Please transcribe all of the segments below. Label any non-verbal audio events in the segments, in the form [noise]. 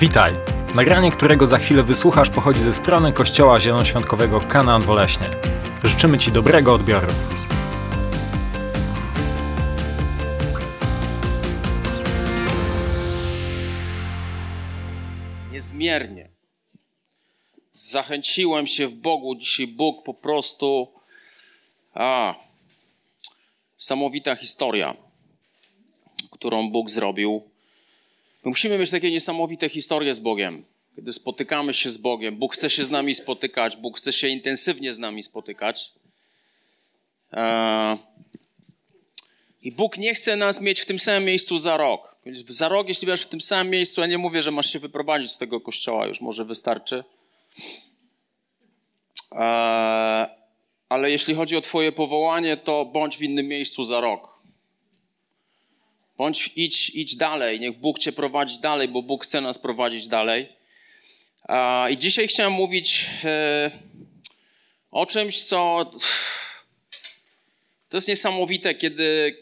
Witaj! Nagranie, którego za chwilę wysłuchasz, pochodzi ze strony Kościoła Zielonoświątkowego Kanaan Woleśnie. Życzymy Ci dobrego odbioru. Niezmiernie. Zachęciłem się w Bogu. Dzisiaj Bóg po prostu. A, samowita historia, którą Bóg zrobił. My musimy mieć takie niesamowite historie z Bogiem. Kiedy spotykamy się z Bogiem, Bóg chce się z nami spotykać, Bóg chce się intensywnie z nami spotykać. E, I Bóg nie chce nas mieć w tym samym miejscu za rok. Za rok, jeśli będziesz w tym samym miejscu, ja nie mówię, że masz się wyprowadzić z tego kościoła, już może wystarczy. E, ale jeśli chodzi o Twoje powołanie, to bądź w innym miejscu za rok. Bądź idź, idź dalej, niech Bóg cię prowadzi dalej, bo Bóg chce nas prowadzić dalej. I dzisiaj chciałem mówić e, o czymś, co to jest niesamowite, kiedy,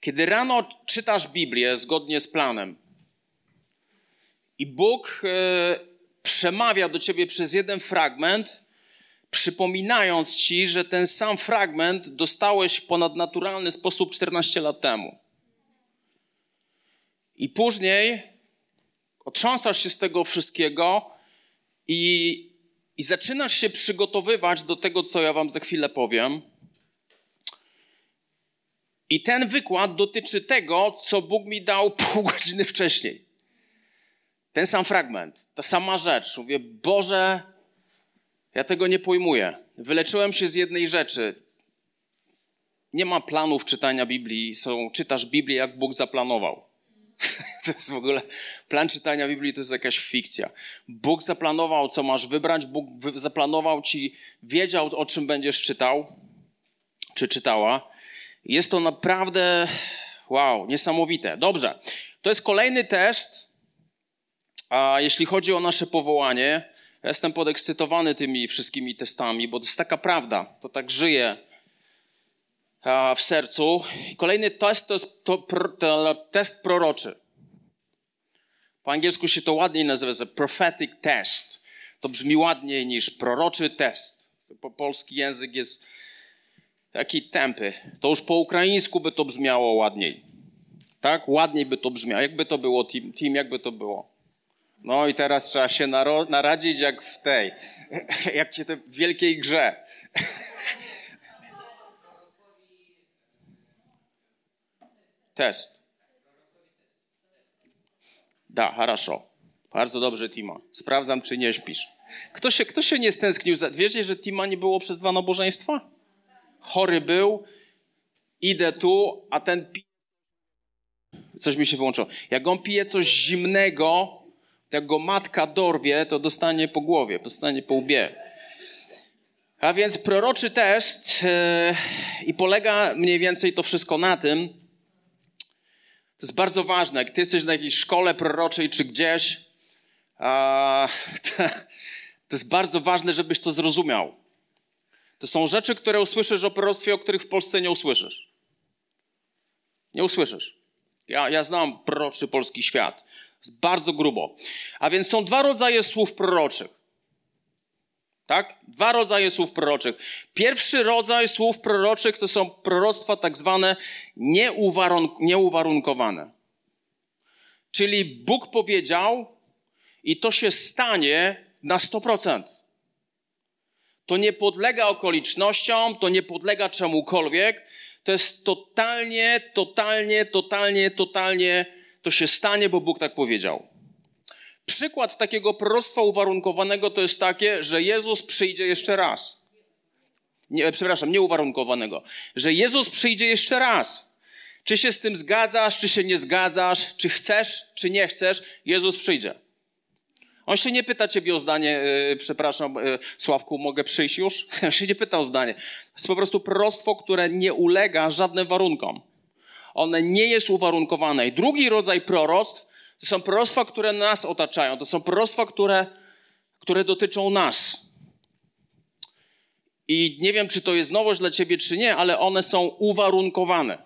kiedy rano czytasz Biblię zgodnie z planem i Bóg e, przemawia do ciebie przez jeden fragment, przypominając ci, że ten sam fragment dostałeś w ponadnaturalny sposób 14 lat temu. I później otrząsasz się z tego wszystkiego i, i zaczynasz się przygotowywać do tego, co ja wam za chwilę powiem. I ten wykład dotyczy tego, co Bóg mi dał [laughs] pół godziny wcześniej. Ten sam fragment, ta sama rzecz. Mówię, Boże, ja tego nie pojmuję. Wyleczyłem się z jednej rzeczy. Nie ma planów czytania Biblii, są, czytasz Biblię, jak Bóg zaplanował. [laughs] To jest w ogóle, plan czytania Biblii to jest jakaś fikcja. Bóg zaplanował, co masz wybrać, Bóg zaplanował ci, wiedział, o czym będziesz czytał, czy czytała. Jest to naprawdę, wow, niesamowite. Dobrze, to jest kolejny test, a jeśli chodzi o nasze powołanie. Ja jestem podekscytowany tymi wszystkimi testami, bo to jest taka prawda, to tak żyje w sercu. Kolejny test to jest to, to test proroczy. Po angielsku się to ładniej nazywa, prophetic test. To brzmi ładniej niż proroczy test. Po polski język jest taki tępy. To już po ukraińsku by to brzmiało ładniej. Tak? Ładniej by to brzmiało. Jakby to było, team, team jakby to było? No i teraz trzeba się naradzić jak w tej, [laughs] jak się te wielkiej grze. [laughs] Test. Da, хорошо. Bardzo dobrze, Tima. Sprawdzam, czy nie śpisz. Kto się, kto się nie stęsknił za... Wiecie, że Tima nie było przez dwa nabożeństwa? Chory był, idę tu, a ten pije... Coś mi się wyłączyło. Jak on pije coś zimnego, jak go matka dorwie, to dostanie po głowie, dostanie po łbie. A więc proroczy test yy, i polega mniej więcej to wszystko na tym, to jest bardzo ważne, jak ty jesteś na jakiejś szkole proroczej czy gdzieś, to, [laughs] to jest bardzo ważne, żebyś to zrozumiał. To są rzeczy, które usłyszysz o proroctwie, o których w Polsce nie usłyszysz. Nie usłyszysz. Ja, ja znam proroczy polski świat. Bardzo grubo. A więc są dwa rodzaje słów proroczych. Tak? Dwa rodzaje słów proroczych. Pierwszy rodzaj słów proroczych to są proroctwa tak zwane nieuwarunk nieuwarunkowane. Czyli Bóg powiedział i to się stanie na 100%. To nie podlega okolicznościom, to nie podlega czemukolwiek. To jest totalnie, totalnie, totalnie, totalnie to się stanie, bo Bóg tak powiedział. Przykład takiego proroctwa uwarunkowanego to jest takie, że Jezus przyjdzie jeszcze raz. Nie, przepraszam, nieuwarunkowanego. Że Jezus przyjdzie jeszcze raz. Czy się z tym zgadzasz, czy się nie zgadzasz, czy chcesz, czy nie chcesz, Jezus przyjdzie. On się nie pyta ciebie o zdanie, yy, przepraszam, yy, Sławku, mogę przyjść już? [laughs] On się nie pyta o zdanie. To jest po prostu proroctwo, które nie ulega żadnym warunkom one nie jest uwarunkowane. I drugi rodzaj proroctw to są proroctwa, które nas otaczają. To są proroctwa, które, które dotyczą nas. I nie wiem, czy to jest nowość dla ciebie, czy nie, ale one są uwarunkowane.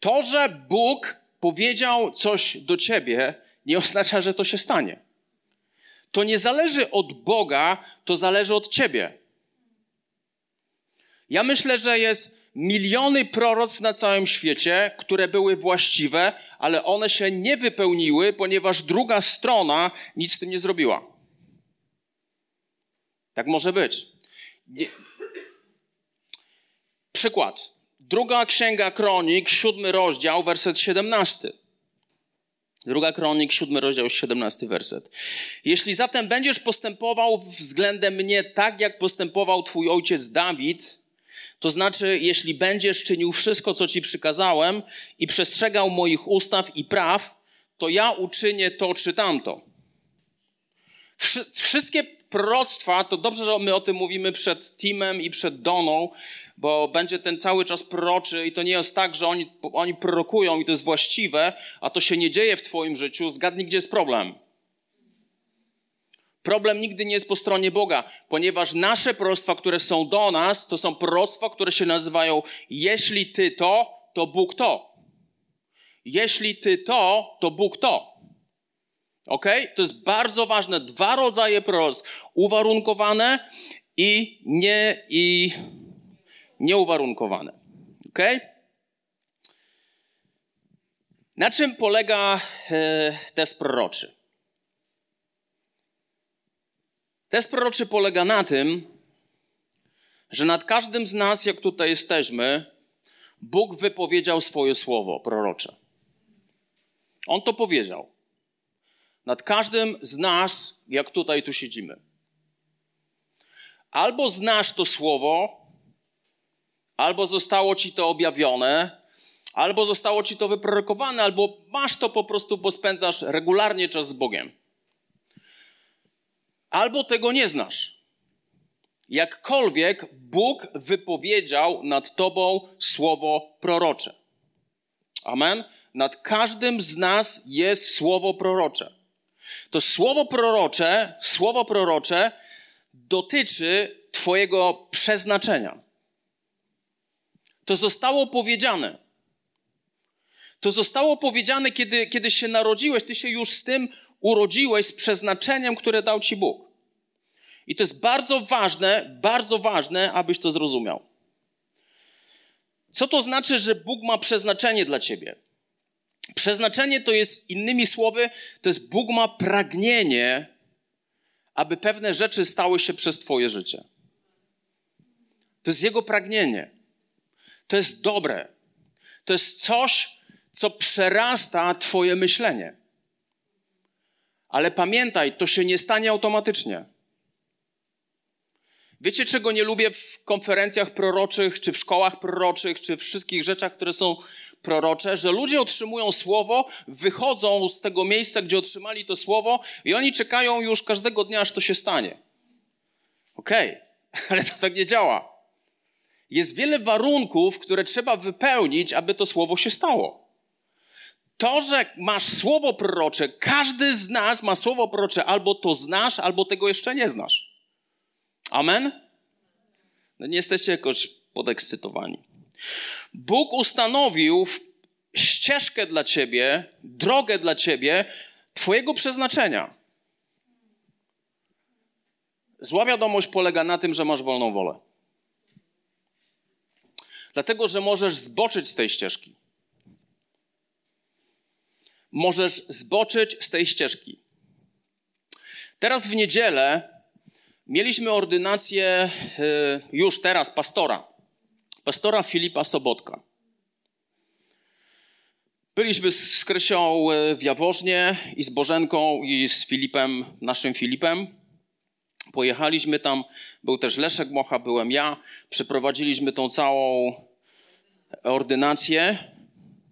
To, że Bóg powiedział coś do ciebie, nie oznacza, że to się stanie. To nie zależy od Boga, to zależy od ciebie. Ja myślę, że jest miliony proroc na całym świecie, które były właściwe, ale one się nie wypełniły, ponieważ druga strona nic z tym nie zrobiła. Tak może być. Nie. Przykład. Druga księga kronik, siódmy rozdział, werset 17. Druga kronik, siódmy rozdział, 17 werset. Jeśli zatem będziesz postępował względem mnie tak, jak postępował twój ojciec Dawid, to znaczy, jeśli będziesz czynił wszystko, co ci przykazałem i przestrzegał moich ustaw i praw, to ja uczynię to czy tamto. Wszystkie proroctwa, to dobrze, że my o tym mówimy przed Timem i przed Doną, bo będzie ten cały czas proroczy i to nie jest tak, że oni, oni prorokują i to jest właściwe, a to się nie dzieje w twoim życiu. Zgadnij, gdzie jest problem. Problem nigdy nie jest po stronie Boga, ponieważ nasze proroctwa, które są do nas, to są proroctwa, które się nazywają jeśli ty to, to Bóg to. Jeśli ty to, to Bóg to. Ok? To jest bardzo ważne. Dwa rodzaje proroctw. Uwarunkowane i, nie, i nieuwarunkowane. Ok? Na czym polega e, test proroczy? Test proroczy polega na tym, że nad każdym z nas, jak tutaj jesteśmy, Bóg wypowiedział swoje słowo prorocze. On to powiedział. Nad każdym z nas, jak tutaj tu siedzimy. Albo znasz to słowo, albo zostało ci to objawione, albo zostało ci to wyprorokowane, albo masz to po prostu, bo spędzasz regularnie czas z Bogiem albo tego nie znasz. Jakkolwiek Bóg wypowiedział nad tobą słowo prorocze. Amen. Nad każdym z nas jest słowo prorocze. To słowo prorocze, słowo prorocze dotyczy twojego przeznaczenia. To zostało powiedziane. To zostało powiedziane, kiedy, kiedy się narodziłeś. Ty się już z tym urodziłeś z przeznaczeniem, które dał ci Bóg. I to jest bardzo ważne, bardzo ważne, abyś to zrozumiał. Co to znaczy, że Bóg ma przeznaczenie dla ciebie? Przeznaczenie to jest, innymi słowy, to jest Bóg ma pragnienie, aby pewne rzeczy stały się przez Twoje życie. To jest Jego pragnienie. To jest dobre. To jest coś, co przerasta Twoje myślenie. Ale pamiętaj, to się nie stanie automatycznie. Wiecie, czego nie lubię w konferencjach proroczych, czy w szkołach proroczych, czy wszystkich rzeczach, które są prorocze, że ludzie otrzymują słowo, wychodzą z tego miejsca, gdzie otrzymali to słowo i oni czekają już każdego dnia, aż to się stanie. Okej, okay. [laughs] ale to tak nie działa. Jest wiele warunków, które trzeba wypełnić, aby to słowo się stało. To, że masz słowo prorocze, każdy z nas ma słowo prorocze, albo to znasz, albo tego jeszcze nie znasz. Amen? No nie jesteście jakoś podekscytowani. Bóg ustanowił ścieżkę dla ciebie, drogę dla ciebie, twojego przeznaczenia. Zła wiadomość polega na tym, że masz wolną wolę. Dlatego, że możesz zboczyć z tej ścieżki. Możesz zboczyć z tej ścieżki. Teraz w niedzielę Mieliśmy ordynację e, już teraz pastora, pastora Filipa Sobotka. Byliśmy z Krysią e, w Jaworznie i z Bożenką i z Filipem, naszym Filipem. Pojechaliśmy tam, był też Leszek Mocha, byłem ja. Przeprowadziliśmy tą całą ordynację.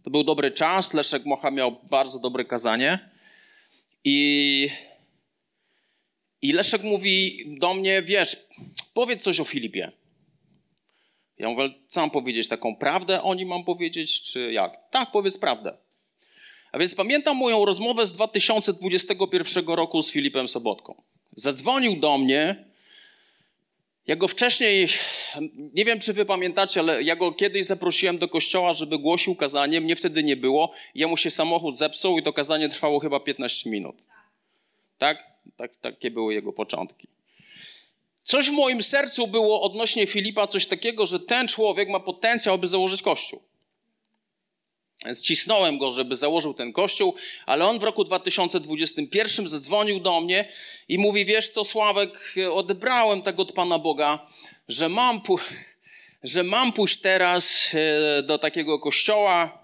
To był dobry czas. Leszek Mocha miał bardzo dobre kazanie. I i Leszek mówi do mnie, wiesz, powiedz coś o Filipie. Ja mówię, co mam powiedzieć, taką prawdę o nim mam powiedzieć, czy jak? Tak, powiedz prawdę. A więc pamiętam moją rozmowę z 2021 roku z Filipem Sobotką. Zadzwonił do mnie, Ja go wcześniej, nie wiem czy wy pamiętacie, ale ja go kiedyś zaprosiłem do kościoła, żeby głosił kazanie. Mnie wtedy nie było. Jemu się samochód zepsuł i to kazanie trwało chyba 15 minut. Tak? tak takie były jego początki. Coś w moim sercu było odnośnie Filipa, coś takiego, że ten człowiek ma potencjał, aby założyć kościół. Więc cisnąłem go, żeby założył ten kościół, ale on w roku 2021 zadzwonił do mnie i mówi: Wiesz co, Sławek, odebrałem tak od Pana Boga, że mam, że mam pójść teraz e, do takiego kościoła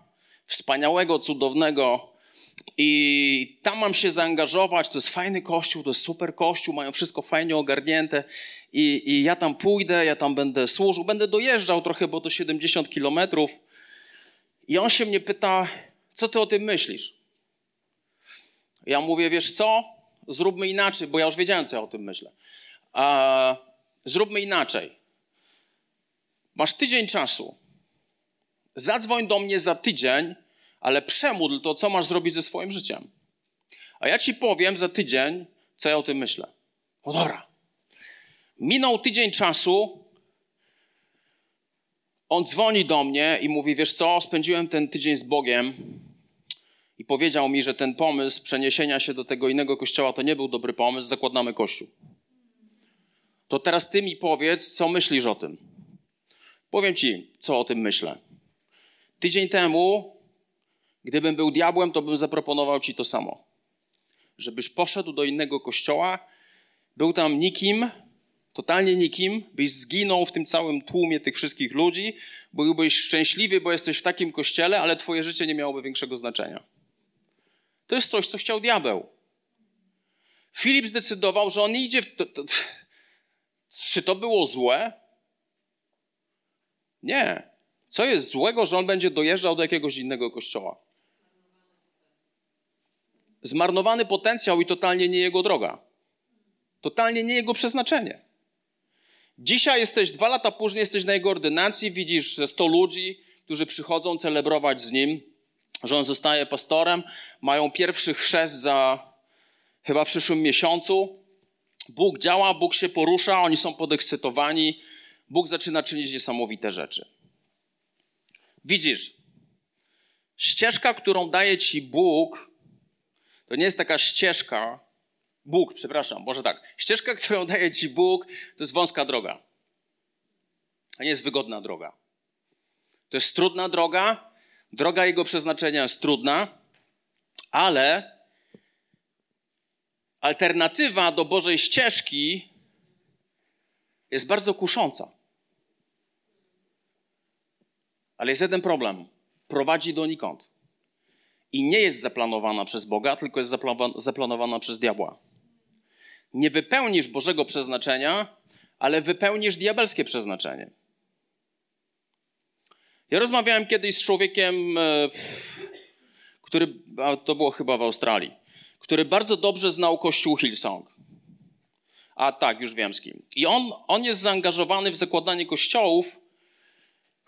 wspaniałego, cudownego. I tam mam się zaangażować. To jest fajny kościół, to jest super kościół, mają wszystko fajnie ogarnięte. I, I ja tam pójdę, ja tam będę służył, będę dojeżdżał trochę, bo to 70 kilometrów. I on się mnie pyta, co ty o tym myślisz? Ja mówię, wiesz co? Zróbmy inaczej, bo ja już wiedziałem, co ja o tym myślę. Zróbmy inaczej. Masz tydzień czasu. Zadzwoń do mnie za tydzień, ale przemódl to, co masz zrobić ze swoim życiem. A ja ci powiem za tydzień, co ja o tym myślę. No dobra. Minął tydzień czasu, on dzwoni do mnie i mówi: Wiesz co, spędziłem ten tydzień z Bogiem i powiedział mi, że ten pomysł przeniesienia się do tego innego kościoła to nie był dobry pomysł, zakładamy kościół. To teraz ty mi powiedz, co myślisz o tym. Powiem ci, co o tym myślę. Tydzień temu, gdybym był diabłem, to bym zaproponował ci to samo. Żebyś poszedł do innego kościoła, był tam nikim, totalnie nikim, byś zginął w tym całym tłumie tych wszystkich ludzi, byłbyś szczęśliwy, bo jesteś w takim kościele, ale twoje życie nie miałoby większego znaczenia. To jest coś, co chciał diabeł. Filip zdecydował, że on idzie w... To, to, [laughs] czy to było złe? Nie. Co jest złego, że on będzie dojeżdżał do jakiegoś innego kościoła? Zmarnowany potencjał i totalnie nie jego droga. Totalnie nie jego przeznaczenie. Dzisiaj jesteś, dwa lata później jesteś na jego ordynacji, widzisz ze sto ludzi, którzy przychodzą celebrować z nim, że on zostaje pastorem, mają pierwszy chrzest za chyba w przyszłym miesiącu. Bóg działa, Bóg się porusza, oni są podekscytowani, Bóg zaczyna czynić niesamowite rzeczy. Widzisz, ścieżka, którą daje ci Bóg, to nie jest taka ścieżka, Bóg, przepraszam, może tak. Ścieżka, [laughs] którą daje ci Bóg, to jest wąska droga. A nie jest wygodna droga. To jest trudna droga. Droga jego przeznaczenia jest trudna, ale alternatywa do Bożej ścieżki jest bardzo kusząca. Ale jest jeden problem. Prowadzi donikąd. I nie jest zaplanowana przez Boga, tylko jest zaplanowana przez diabła nie wypełnisz Bożego przeznaczenia, ale wypełnisz diabelskie przeznaczenie. Ja rozmawiałem kiedyś z człowiekiem, e, który, to było chyba w Australii, który bardzo dobrze znał kościół Hillsong. A tak, już wiem z kim. I on, on jest zaangażowany w zakładanie kościołów.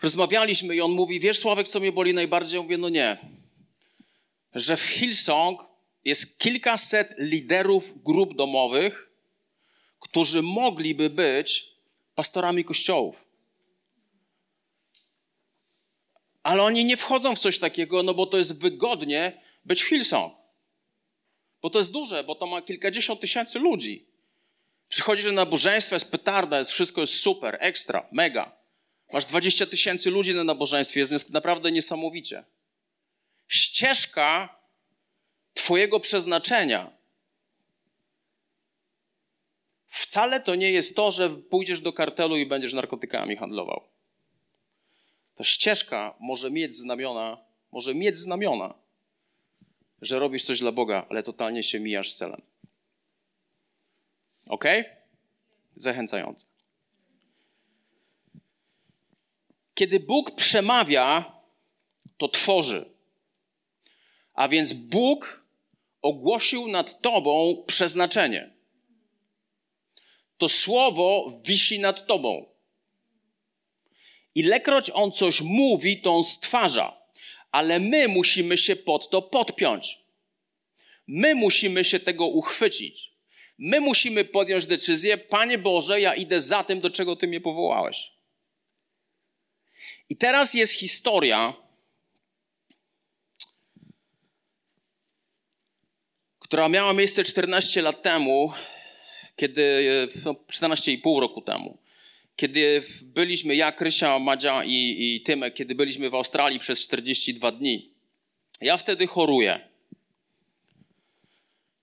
Rozmawialiśmy i on mówi, wiesz Sławek, co mnie boli najbardziej? Ja mówię, no nie. Że w Hillsong jest kilkaset liderów grup domowych, którzy mogliby być pastorami kościołów. Ale oni nie wchodzą w coś takiego, no bo to jest wygodnie być Hillsong. Bo to jest duże, bo to ma kilkadziesiąt tysięcy ludzi. Przychodzisz na nabożeństwo, jest petarda, jest, wszystko jest super, ekstra, mega. Masz 20 tysięcy ludzi na nabożeństwie, jest naprawdę niesamowicie. Ścieżka Twojego przeznaczenia. Wcale to nie jest to, że pójdziesz do kartelu i będziesz narkotykami handlował. Ta ścieżka może mieć znamiona, może mieć znamiona, że robisz coś dla Boga, ale totalnie się mijasz celem. Ok? Zachęcające. Kiedy Bóg przemawia, to tworzy. A więc Bóg ogłosił nad tobą przeznaczenie. To słowo wisi nad tobą. Ilekroć on coś mówi, to on stwarza, ale my musimy się pod to podpiąć. My musimy się tego uchwycić. My musimy podjąć decyzję, Panie Boże, ja idę za tym, do czego Ty mnie powołałeś. I teraz jest historia, która miała miejsce 14 lat temu, kiedy, no 14,5 roku temu, kiedy byliśmy, ja, Krysia, Madzia i, i Tymek, kiedy byliśmy w Australii przez 42 dni. Ja wtedy choruję.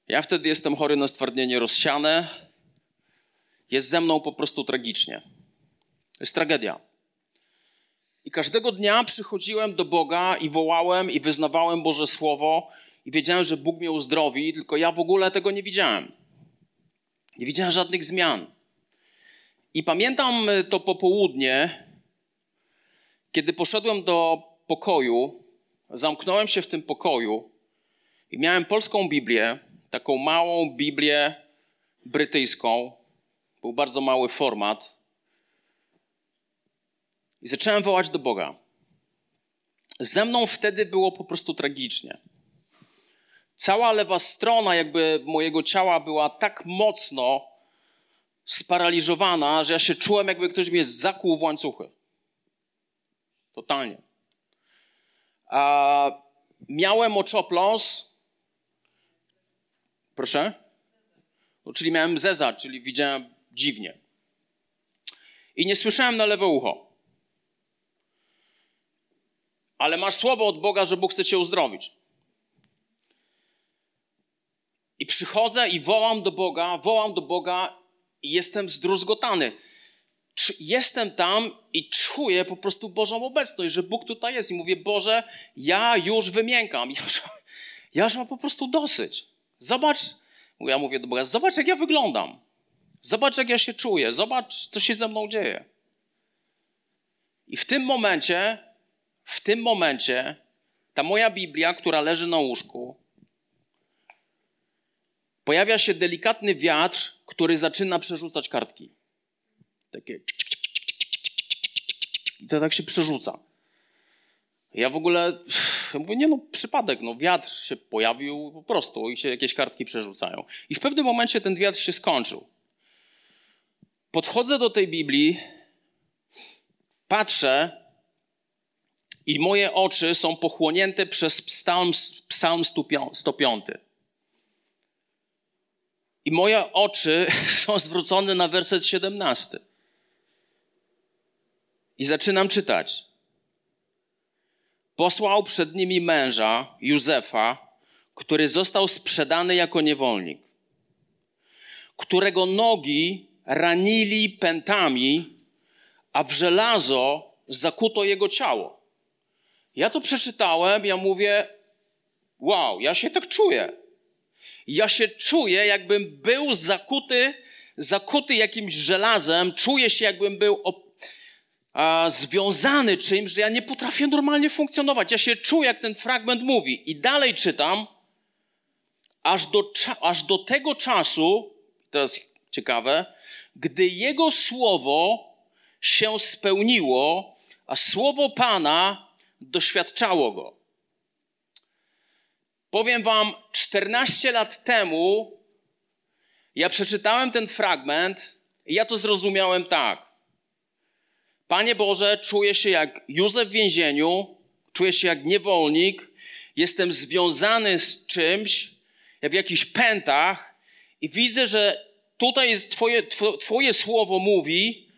Ja wtedy jestem chory na stwardnienie rozsiane. Jest ze mną po prostu tragicznie. To jest tragedia. I każdego dnia przychodziłem do Boga i wołałem i wyznawałem Boże Słowo i wiedziałem, że Bóg mnie uzdrowi, tylko ja w ogóle tego nie widziałem. Nie widziałem żadnych zmian. I pamiętam to popołudnie, kiedy poszedłem do pokoju, zamknąłem się w tym pokoju i miałem polską Biblię, taką małą Biblię brytyjską. Był bardzo mały format. I zacząłem wołać do Boga. Ze mną wtedy było po prostu tragicznie. Cała lewa strona jakby mojego ciała była tak mocno sparaliżowana, że ja się czułem, jakby ktoś mnie zakuł w łańcuchy. Totalnie. A miałem oczopląs. Proszę? No, czyli miałem zeza, czyli widziałem dziwnie. I nie słyszałem na lewe ucho. Ale masz słowo od Boga, że Bóg chce cię uzdrowić. I przychodzę i wołam do Boga, wołam do Boga i jestem zdruzgotany. Jestem tam i czuję po prostu Bożą obecność, że Bóg tutaj jest. I mówię, Boże, ja już wymiękam. [laughs] Ja już, ja już mam po prostu dosyć. Zobacz, ja mówię do Boga, zobacz jak ja wyglądam. Zobacz jak ja się czuję. Zobacz, co się ze mną dzieje. I w tym momencie, w tym momencie, ta moja Biblia, która leży na łóżku, pojawia się delikatny wiatr, który zaczyna przerzucać kartki. Takie. I to tak się przerzuca. Ja w ogóle ja mówię, nie no, przypadek, no wiatr się pojawił po prostu i się jakieś kartki przerzucają. I w pewnym momencie ten wiatr się skończył. Podchodzę do tej Biblii, patrzę i moje oczy są pochłonięte przez psalm, psalm 105. I moje oczy [laughs] są zwrócone na werset 17. I zaczynam czytać. Posłał przed nimi męża, Józefa, który został sprzedany jako niewolnik, którego nogi ranili pętami, a w żelazo zakuto jego ciało. Ja to przeczytałem, ja mówię, wow, ja się tak czuję. Ja się czuję, jakbym był zakuty, zakuty jakimś żelazem, czuję się, jakbym był a, związany czymś, że ja nie potrafię normalnie funkcjonować. Ja się czuję, jak ten fragment mówi. I dalej czytam, aż do, aż do tego czasu, teraz ciekawe, gdy Jego słowo się spełniło, a słowo Pana doświadczało go. Powiem Wam, 14 lat temu ja przeczytałem ten fragment i ja to zrozumiałem tak. Panie Boże, czuję się jak Józef w więzieniu, czuję się jak niewolnik, jestem związany z czymś, jak w jakichś pętach i widzę, że tutaj jest twoje, twoje słowo mówi,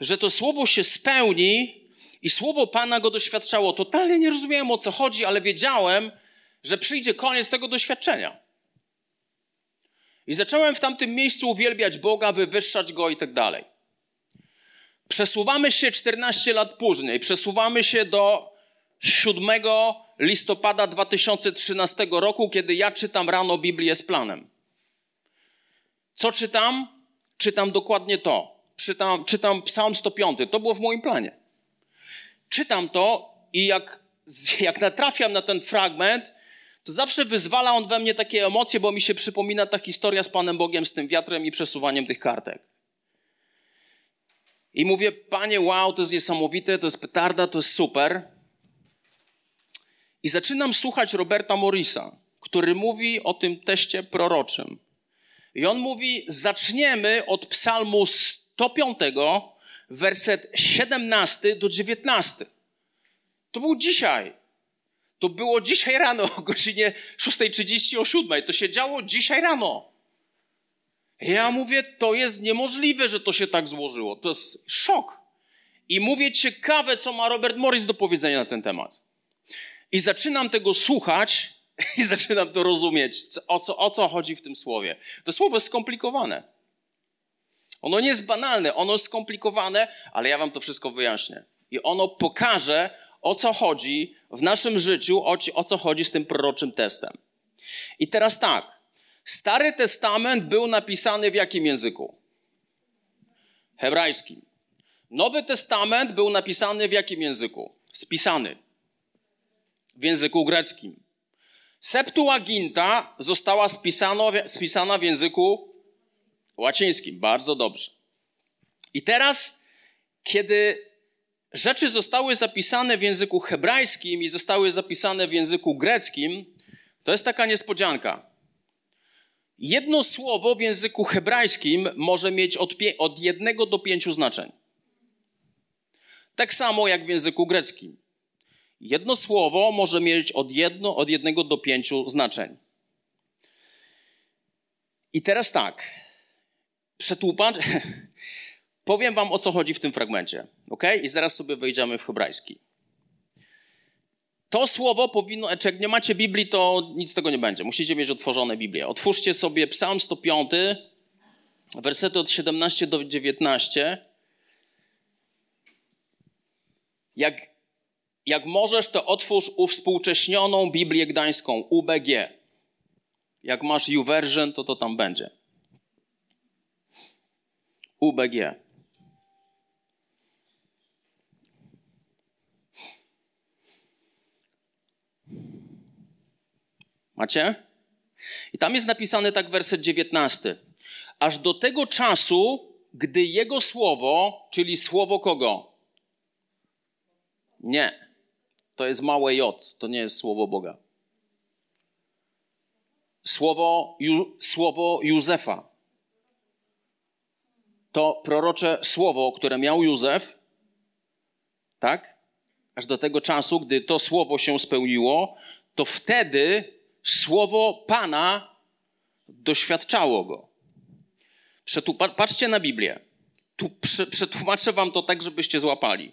że to słowo się spełni i słowo Pana go doświadczało. Totalnie nie rozumiałem o co chodzi, ale wiedziałem, że przyjdzie koniec tego doświadczenia. I zacząłem w tamtym miejscu uwielbiać Boga, wywyższać Go i tak dalej. Przesuwamy się 14 lat później, przesuwamy się do 7 listopada 2013 roku, kiedy ja czytam rano Biblię z planem. Co czytam? Czytam dokładnie to. Czytam, czytam Psalm 105. To było w moim planie. Czytam to i jak, jak natrafiam na ten fragment, to zawsze wyzwala on we mnie takie emocje, bo mi się przypomina ta historia z Panem Bogiem, z tym wiatrem i przesuwaniem tych kartek. I mówię, Panie, wow, to jest niesamowite, to jest petarda, to jest super. I zaczynam słuchać Roberta Morrisa, który mówi o tym teście proroczym. I on mówi: Zaczniemy od Psalmu 105, werset 17 do 19. To był dzisiaj. To było dzisiaj rano o godzinie 6.30 o 7. To się działo dzisiaj rano. Ja mówię, to jest niemożliwe, że to się tak złożyło. To jest szok. I mówię ciekawe, co ma Robert Morris do powiedzenia na ten temat. I zaczynam tego słuchać [laughs] i zaczynam to rozumieć, o co, o co chodzi w tym słowie. To słowo jest skomplikowane. Ono nie jest banalne, ono jest skomplikowane, ale ja wam to wszystko wyjaśnię. I ono pokaże, o co chodzi w naszym życiu, o, o co chodzi z tym proroczym testem. I teraz tak. Stary Testament był napisany w jakim języku? Hebrajskim. Nowy Testament był napisany w jakim języku? Spisany. W języku greckim. Septuaginta została spisano, spisana w języku łacińskim. Bardzo dobrze. I teraz, kiedy rzeczy zostały zapisane w języku hebrajskim i zostały zapisane w języku greckim, to jest taka niespodzianka. Jedno słowo w języku hebrajskim może mieć od, od jednego do pięciu znaczeń. Tak samo jak w języku greckim. Jedno słowo może mieć od, jedno, od jednego do pięciu znaczeń. I teraz tak. Przetłumacz... [laughs] Powiem wam o co chodzi w tym fragmencie. Ok? I zaraz sobie wejdziemy w hebrajski. To słowo powinno, jak nie macie Biblii, to nic z tego nie będzie. Musicie mieć otworzone Biblię. Otwórzcie sobie Psalm 105, wersety od 17 do 19. Jak, jak możesz, to otwórz uwspółcześnioną Biblię Gdańską, UBG. Jak masz YouVersion, to to tam będzie. UBG. Macie? I tam jest napisane tak werset 19. Aż do tego czasu, gdy Jego słowo, czyli słowo kogo? Nie. To jest małe J, to nie jest słowo Boga. Słowo, Ju, słowo Józefa. To prorocze słowo, które miał Józef, tak? Aż do tego czasu, gdy to słowo się spełniło, to wtedy słowo Pana doświadczało go. patrzcie na Biblię. Tu przetłumaczę wam to tak, żebyście złapali.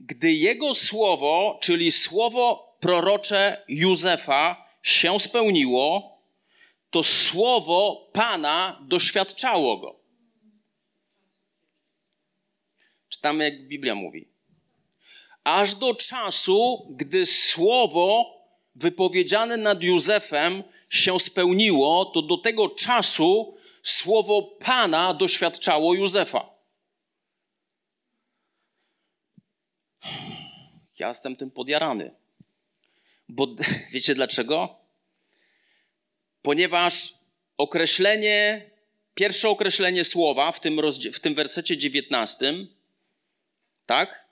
Gdy jego słowo, czyli słowo prorocze Józefa się spełniło, to słowo Pana doświadczało go. Czytamy, jak Biblia mówi. Aż do czasu, gdy słowo wypowiedziane nad Józefem się spełniło, to do tego czasu słowo Pana doświadczało Józefa. Ja jestem tym podjarany. Bo [laughs] wiecie dlaczego? Ponieważ określenie, pierwsze określenie słowa w tym, w tym wersecie 19, tak?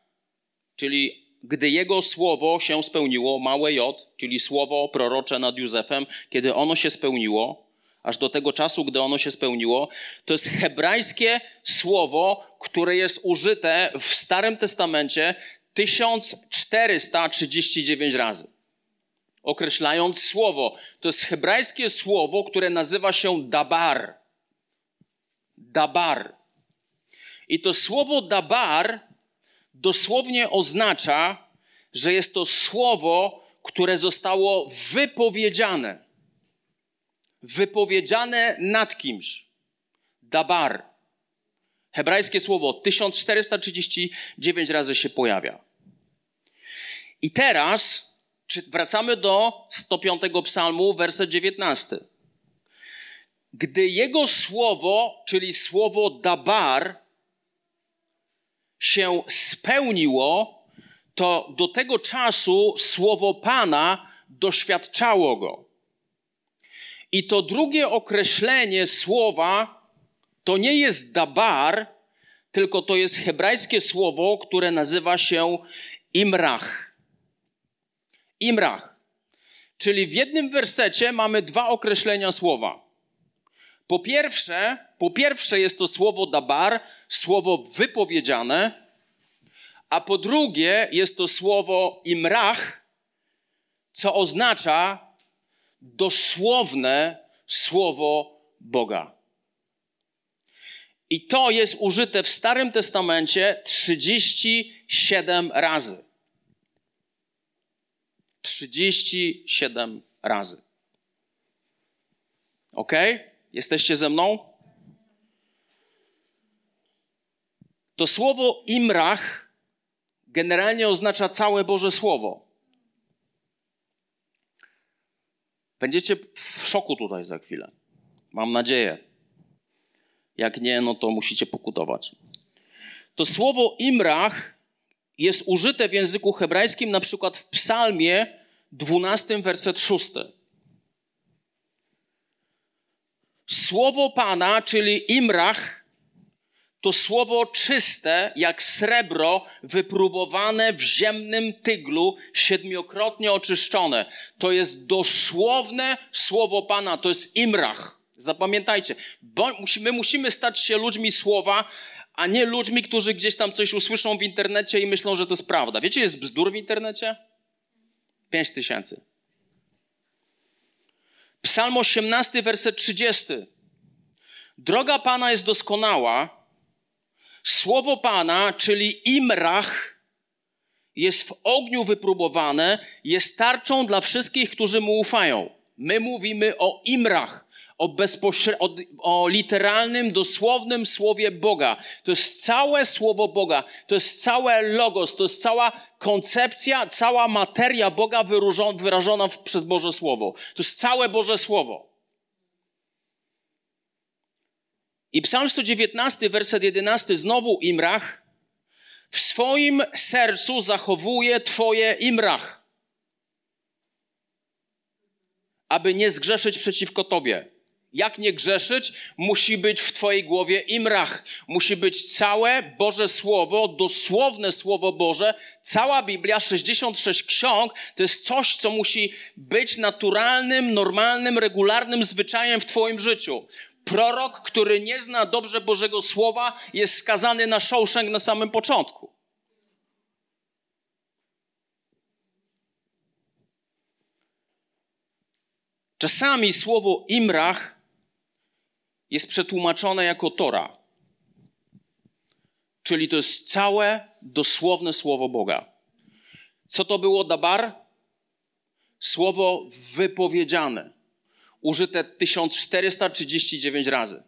Czyli gdy jego słowo się spełniło, małe J, czyli słowo prorocze nad Józefem, kiedy ono się spełniło, aż do tego czasu, gdy ono się spełniło, to jest hebrajskie słowo, które jest użyte w Starym Testamencie 1439 razy. Określając słowo, to jest hebrajskie słowo, które nazywa się dabar. Dabar. I to słowo dabar dosłownie oznacza, że jest to słowo, które zostało wypowiedziane. Wypowiedziane nad kimś. Dabar. Hebrajskie słowo 1439 razy się pojawia. I teraz wracamy do 105 psalmu, werset 19. Gdy jego słowo, czyli słowo dabar, się spełniło, to do tego czasu słowo Pana doświadczało go. I to drugie określenie słowa to nie jest dabar, tylko to jest hebrajskie słowo, które nazywa się imrach. Imrach. Czyli w jednym wersecie mamy dwa określenia słowa. Po pierwsze, po pierwsze jest to słowo dabar, słowo wypowiedziane, a po drugie jest to słowo imrach, co oznacza dosłowne słowo Boga. I to jest użyte w Starym Testamencie 37 razy. 37 razy. Ok? Jesteście ze mną? To słowo imrach generalnie oznacza całe Boże Słowo. Będziecie w szoku tutaj za chwilę. Mam nadzieję. Jak nie, no to musicie pokutować. To słowo imrach jest użyte w języku hebrajskim na przykład w psalmie 12, werset 6. Słowo Pana, czyli imrach, to słowo czyste jak srebro, wypróbowane w ziemnym tyglu, siedmiokrotnie oczyszczone. To jest dosłowne słowo Pana, to jest imrach. Zapamiętajcie, bo my musimy stać się ludźmi słowa, a nie ludźmi, którzy gdzieś tam coś usłyszą w internecie i myślą, że to jest prawda. Wiecie, jest bzdur w internecie? Pięć tysięcy. Psalm 18, werset 30. Droga Pana jest doskonała. Słowo Pana, czyli imrach, jest w ogniu wypróbowane, jest tarczą dla wszystkich, którzy mu ufają. My mówimy o imrach, o, bezpośre- o, o literalnym, dosłownym słowie Boga. To jest całe słowo Boga, to jest całe logos, to jest cała koncepcja, cała materia Boga wyrażona przez Boże Słowo. To jest całe Boże Słowo. I Psalm 119, werset 11, znowu Imrach. W swoim sercu zachowuje Twoje Imrach, aby nie zgrzeszyć przeciwko Tobie. Jak nie grzeszyć? Musi być w Twojej głowie imrach. Musi być całe Boże Słowo, dosłowne Słowo Boże. Cała Biblia, 66 ksiąg, to jest coś, co musi być naturalnym, normalnym, regularnym zwyczajem w Twoim życiu. Prorok, który nie zna dobrze Bożego Słowa, jest skazany na Shawshank na samym początku. Czasami słowo imrach jest przetłumaczone jako Tora. Czyli to jest całe, dosłowne słowo Boga. Co to było dabar? Słowo wypowiedziane, użyte 1439 razy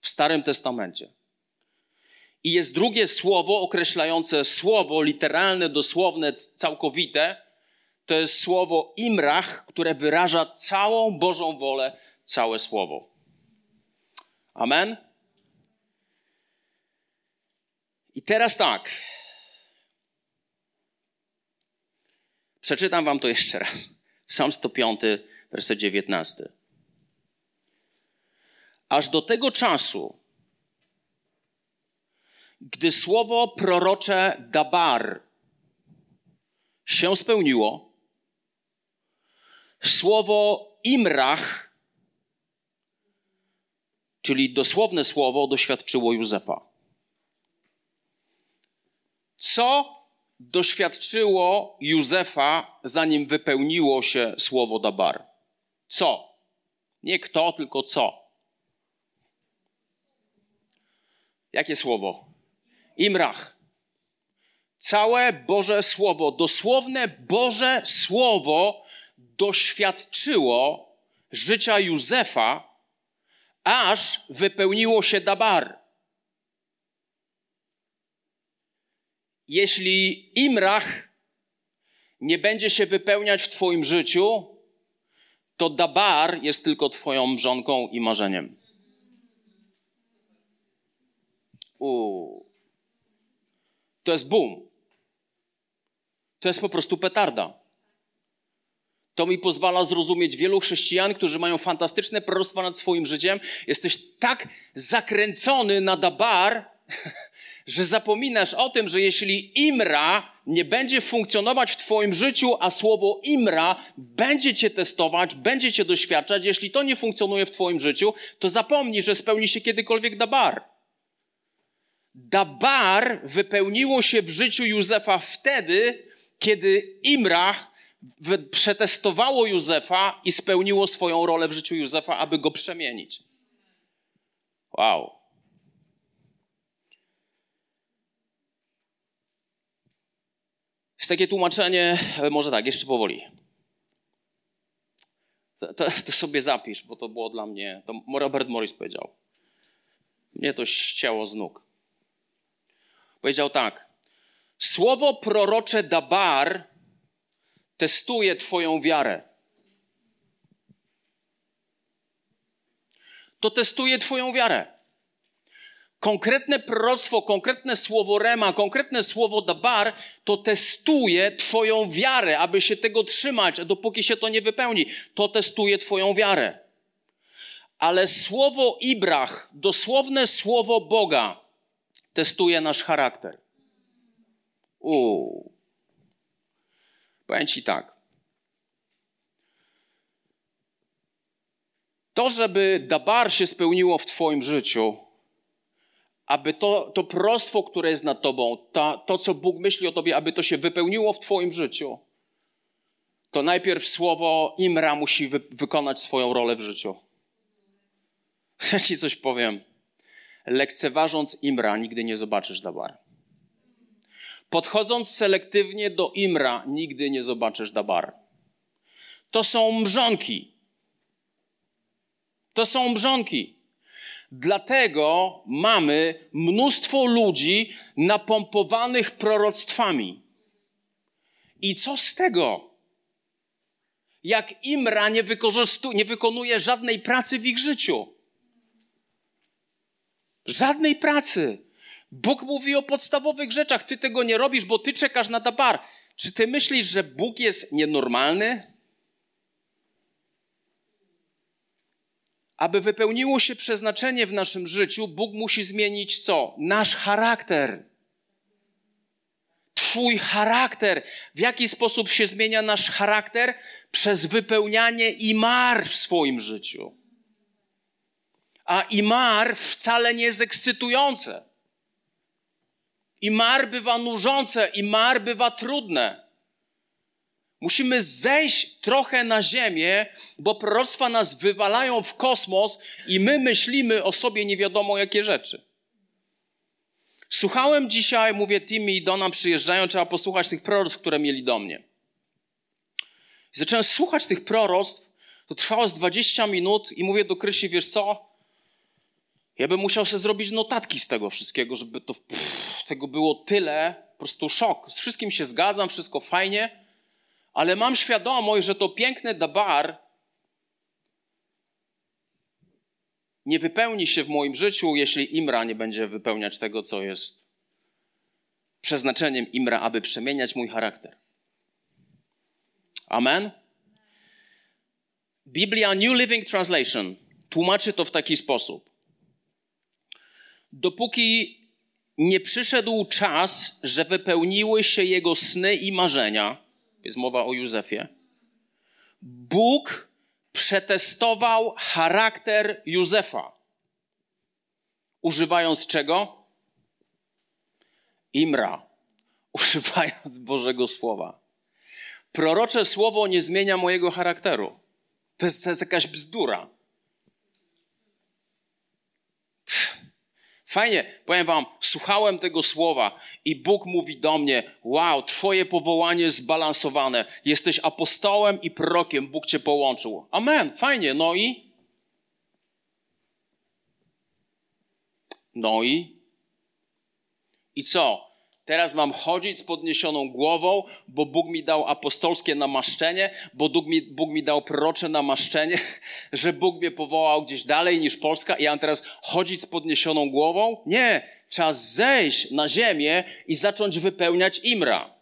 w Starym Testamencie. I jest drugie słowo określające słowo literalne, dosłowne, całkowite. To jest słowo imrach, które wyraża całą Bożą wolę, całe słowo. Amen? I teraz tak. Przeczytam wam to jeszcze raz. Psalm 105, werset 19. Aż do tego czasu, gdy słowo prorocze Dabar się spełniło, słowo Imrach czyli dosłowne słowo, doświadczyło Józefa. Co doświadczyło Józefa, zanim wypełniło się słowo Dabar? Co? Nie kto, tylko co. Jakie słowo? Imrach. Całe Boże Słowo, dosłowne Boże Słowo doświadczyło życia Józefa aż wypełniło się dabar. Jeśli imrach nie będzie się wypełniać w Twoim życiu, to dabar jest tylko Twoją mrzonką i marzeniem. Uuu. To jest boom. To jest po prostu petarda. To mi pozwala zrozumieć wielu chrześcijan, którzy mają fantastyczne proroctwa nad swoim życiem. Jesteś tak zakręcony na dabar, [laughs] że zapominasz o tym, że jeśli imra nie będzie funkcjonować w Twoim życiu, a słowo Imra będzie Cię testować, będzie Cię doświadczać. Jeśli to nie funkcjonuje w Twoim życiu, to zapomnij, że spełni się kiedykolwiek Dabar. Dabar wypełniło się w życiu Józefa wtedy, kiedy Imrach przetestowało Józefa i spełniło swoją rolę w życiu Józefa, aby go przemienić. Wow. Jest takie tłumaczenie, może tak, jeszcze powoli. To, to, to, sobie zapisz, bo to było dla mnie, to Robert Morris powiedział. Mnie to ścięło z nóg. Powiedział tak. Słowo prorocze Dabar testuje Twoją wiarę. To testuje Twoją wiarę. Konkretne proroctwo, konkretne słowo rema, konkretne słowo dabar, to testuje Twoją wiarę, aby się tego trzymać, dopóki się to nie wypełni. To testuje Twoją wiarę. Ale słowo Ibrach, dosłowne słowo Boga, testuje nasz charakter. Uuu. Powiem Ci tak. To, żeby dabar się spełniło w Twoim życiu, aby to, to prostwo, które jest nad Tobą, to, to, co Bóg myśli o Tobie, aby to się wypełniło w Twoim życiu, to najpierw słowo Imra musi wy, wykonać swoją rolę w życiu. Ja Ci coś powiem. Lekceważąc Imra, nigdy nie zobaczysz dabar. Podchodząc selektywnie do Imra, nigdy nie zobaczysz Dabar. To są mrzonki. To są mrzonki. Dlatego mamy mnóstwo ludzi napompowanych proroctwami. I co z tego? Jak Imra nie, nie wykonuje żadnej pracy w ich życiu. Żadnej pracy. Bóg mówi o podstawowych rzeczach. Ty tego nie robisz, bo ty czekasz na dabar. Czy ty myślisz, że Bóg jest nienormalny? Aby wypełniło się przeznaczenie w naszym życiu, Bóg musi zmienić co? Nasz charakter. Twój charakter. W jaki sposób się zmienia nasz charakter? Przez wypełnianie imar w swoim życiu. A imar wcale nie jest ekscytujące. I mar bywa nużące, i mar bywa trudne. Musimy zejść trochę na ziemię, bo proroctwa nas wywalają w kosmos i my myślimy o sobie nie wiadomo jakie rzeczy. Słuchałem dzisiaj, mówię, Timmy i Dona przyjeżdżają, trzeba posłuchać tych proroctw, które mieli do mnie. Zacząłem słuchać tych proroctw, to trwało z 20 minut i mówię do Krysi, wiesz co, ja bym musiał sobie zrobić notatki z tego wszystkiego, żeby to pff, tego było tyle, po prostu szok. Z wszystkim się zgadzam, wszystko fajnie, ale mam świadomość, że to piękne dabar nie wypełni się w moim życiu, jeśli Imra nie będzie wypełniać tego, co jest przeznaczeniem Imra, aby przemieniać mój charakter. Amen. Biblia New Living Translation tłumaczy to w taki sposób dopóki nie przyszedł czas, że wypełniły się jego sny i marzenia, jest mowa o Józefie, Bóg przetestował charakter Józefa. Używając czego? Imra. [laughs] Używając Bożego Słowa. Prorocze słowo nie zmienia mojego charakteru. To jest, to jest jakaś bzdura. Fajnie, powiem wam, słuchałem tego słowa i Bóg mówi do mnie: Wow, Twoje powołanie jest zbalansowane. Jesteś apostołem i prorokiem, Bóg Cię połączył. Amen, fajnie, no i? No i? I co? Teraz mam chodzić z podniesioną głową, bo Bóg mi dał apostolskie namaszczenie, bo Bóg mi, Bóg mi dał prorocze namaszczenie, [laughs] że Bóg mnie powołał gdzieś dalej niż Polska i ja mam teraz chodzić z podniesioną głową? Nie, trzeba zejść na ziemię i zacząć wypełniać imra.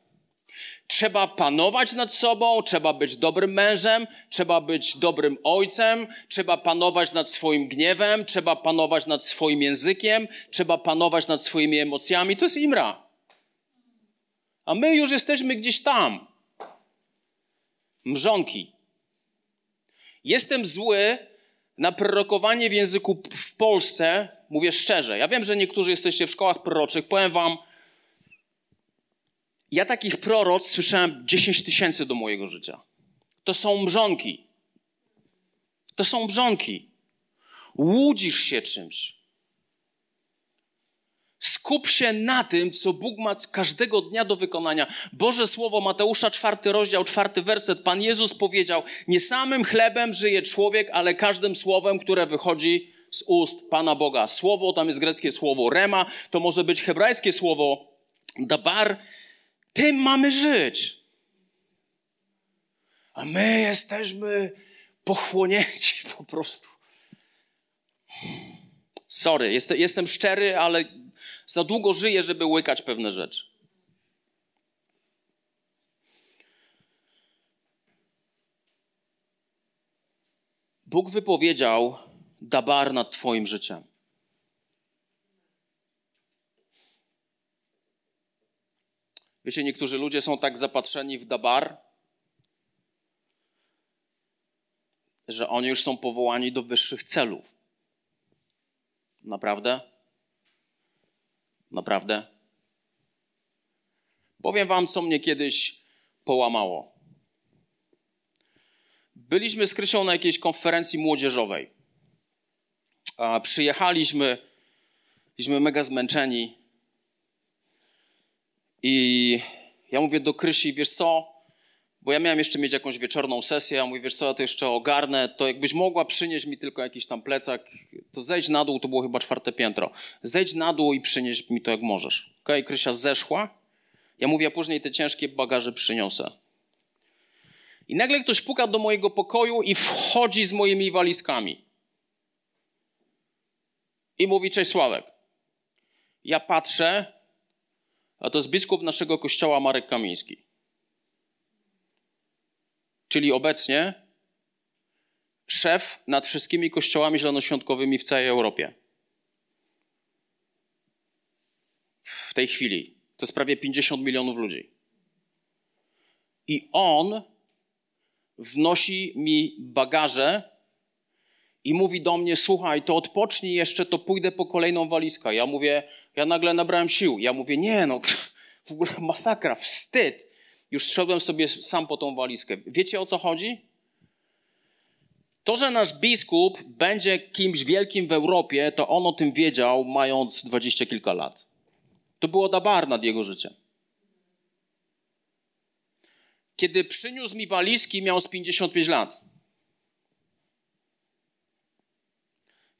Trzeba panować nad sobą, trzeba być dobrym mężem, trzeba być dobrym ojcem, trzeba panować nad swoim gniewem, trzeba panować nad swoim językiem, trzeba panować nad swoimi emocjami. To jest imra. A my już jesteśmy gdzieś tam. Mrzonki. Jestem zły na prorokowanie w języku w Polsce, mówię szczerze. Ja wiem, że niektórzy jesteście w szkołach proroczych. Powiem wam, ja takich proroc słyszałem 10 tysięcy do mojego życia. To są mrzonki. To są mrzonki. Łudzisz się czymś. Skup się na tym, co Bóg ma każdego dnia do wykonania. Boże Słowo Mateusza, czwarty rozdział, czwarty werset. Pan Jezus powiedział, nie samym chlebem żyje człowiek, ale każdym słowem, które wychodzi z ust Pana Boga. Słowo, tam jest greckie słowo rema, to może być hebrajskie słowo dabar. Tym mamy żyć. A my jesteśmy pochłonięci po prostu. Sorry, jestem, jestem szczery, ale za długo żyję, żeby łykać pewne rzeczy. Bóg wypowiedział dabar nad Twoim życiem. Wiecie, niektórzy ludzie są tak zapatrzeni w dabar, że oni już są powołani do wyższych celów. Naprawdę? Naprawdę? Powiem wam, co mnie kiedyś połamało. Byliśmy z Krysią na jakiejś konferencji młodzieżowej. A przyjechaliśmy, byliśmy mega zmęczeni. I ja mówię do Krysi, wiesz co, bo ja miałem jeszcze mieć jakąś wieczorną sesję, ja mówię, wiesz co, ja to jeszcze ogarnę, to jakbyś mogła przynieść mi tylko jakiś tam plecak, to zejdź na dół, to było chyba czwarte piętro, zejdź na dół i przynieś mi to jak możesz. Okej, okay, Krysia zeszła, ja mówię, a później te ciężkie bagaże przyniosę. I nagle ktoś puka do mojego pokoju i wchodzi z moimi walizkami. I mówi, cześć Sławek. Ja patrzę, a to jest biskup naszego kościoła Marek Kamiński czyli obecnie szef nad wszystkimi kościołami zielonoświątkowymi w całej Europie. W tej chwili. To jest prawie 50 milionów ludzi. I on wnosi mi bagaże i mówi do mnie: Słuchaj, to odpocznij jeszcze, to pójdę po kolejną walizkę. Ja mówię: Ja nagle nabrałem sił. Ja mówię: Nie, no, [laughs] w ogóle masakra, wstyd. Już szedłem sobie sam po tą walizkę. Wiecie o co chodzi? To, że nasz biskup będzie kimś wielkim w Europie, to on o tym wiedział, mając dwadzieścia kilka lat. To było dabar nad jego życiem. Kiedy przyniósł mi walizki, miał z 55 lat.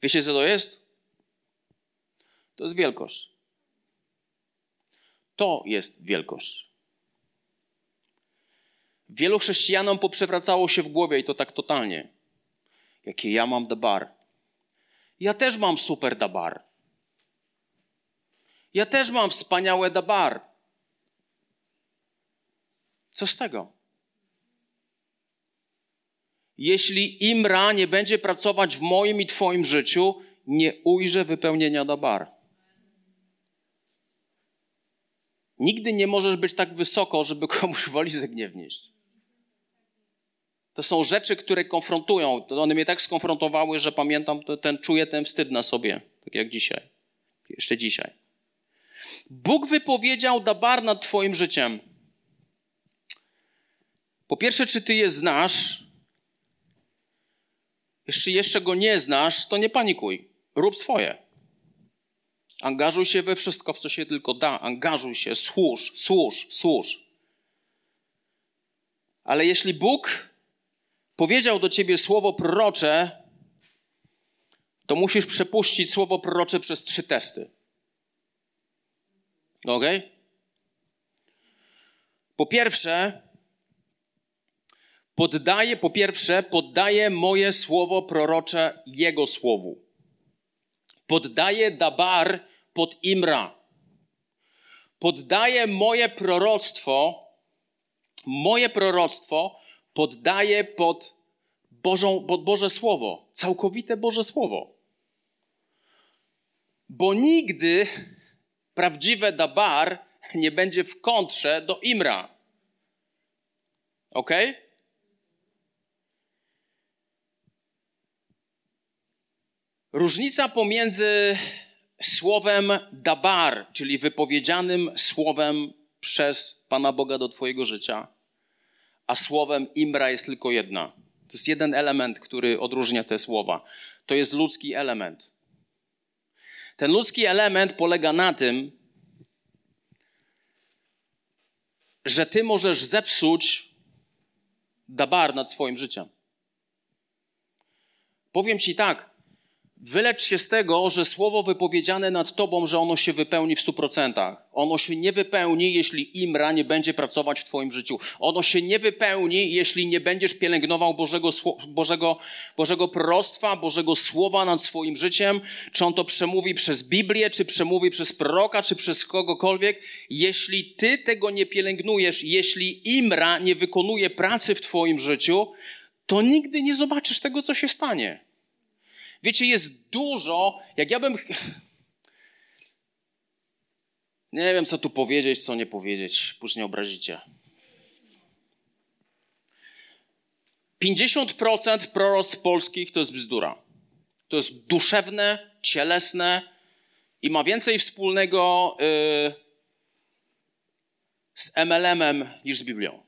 Wiecie, co to jest? To jest wielkość. To jest wielkość. Wielu chrześcijanom poprzewracało się w głowie i to tak totalnie. Jakie ja mam dabar. Ja też mam super dabar. Ja też mam wspaniałe dabar. Co z tego? Jeśli Imra nie będzie pracować w moim i Twoim życiu, nie ujrzę wypełnienia dabar. Nigdy nie możesz być tak wysoko, żeby komuś [laughs] walizek nie. To są rzeczy, które konfrontują. One mnie tak skonfrontowały, że pamiętam, ten, czuję ten wstyd na sobie, tak jak dzisiaj. Jeszcze dzisiaj. Bóg wypowiedział dabar nad Twoim życiem. Po pierwsze, czy Ty je znasz? Jeśli jeszcze go nie znasz, to nie panikuj. Rób swoje. Angażuj się we wszystko, w co się tylko da. Angażuj się, służ, służ, służ. Ale jeśli Bóg powiedział do ciebie słowo prorocze, to musisz przepuścić słowo prorocze przez trzy testy. Ok? Po pierwsze, poddaję, po pierwsze, poddaję moje słowo prorocze Jego słowu. Poddaję dabar pod Imra. Poddaję moje proroctwo, moje proroctwo poddaje pod, Bożą, pod Boże Słowo, całkowite Boże Słowo. Bo nigdy prawdziwe dabar nie będzie w kontrze do Imra. Ok? Różnica pomiędzy słowem dabar, czyli wypowiedzianym słowem przez Pana Boga do Twojego życia, a słowem imra jest tylko jedna. To jest jeden element, który odróżnia te słowa. To jest ludzki element. Ten ludzki element polega na tym, że ty możesz zepsuć dabar nad swoim życiem. Powiem ci tak, Wylecz się z tego, że słowo wypowiedziane nad tobą, że ono się wypełni w stu procentach. Ono się nie wypełni, jeśli imra nie będzie pracować w twoim życiu. Ono się nie wypełni, jeśli nie będziesz pielęgnował Bożego, Bożego, Bożego proroctwa, Bożego Słowa nad swoim życiem. Czy on to przemówi przez Biblię, czy przemówi przez proroka, czy przez kogokolwiek. Jeśli ty tego nie pielęgnujesz, jeśli imra nie wykonuje pracy w twoim życiu, to nigdy nie zobaczysz tego, co się stanie. Wiecie, jest dużo, jak ja bym. Nie wiem, co tu powiedzieć, co nie powiedzieć, później obrazicie. 50% prorost polskich to jest bzdura. To jest duszewne, cielesne i ma więcej wspólnego yy, z MLM-em niż z Biblią.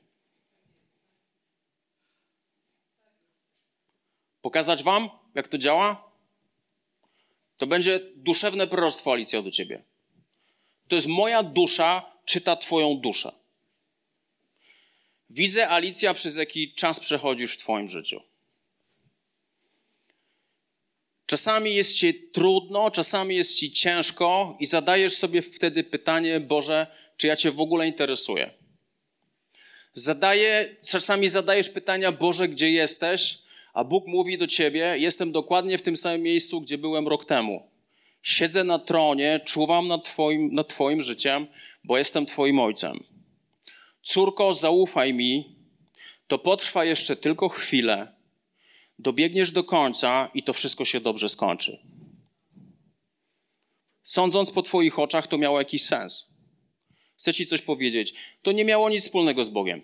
Pokazać wam, jak to działa? To będzie duszewne proroctwo, Alicja, do ciebie. To jest moja dusza, czyta twoją duszę. Widzę, Alicja, przez jaki czas przechodzisz w twoim życiu. Czasami jest ci trudno, czasami jest ci ciężko i zadajesz sobie wtedy pytanie, Boże, czy ja cię w ogóle interesuję? Zadaję, czasami zadajesz pytania, Boże, gdzie jesteś? A Bóg mówi do ciebie: Jestem dokładnie w tym samym miejscu, gdzie byłem rok temu. Siedzę na tronie, czuwam nad twoim, nad twoim życiem, bo jestem Twoim ojcem. Córko, zaufaj mi, to potrwa jeszcze tylko chwilę. Dobiegniesz do końca i to wszystko się dobrze skończy. Sądząc po Twoich oczach, to miało jakiś sens. Chcę Ci coś powiedzieć. To nie miało nic wspólnego z Bogiem.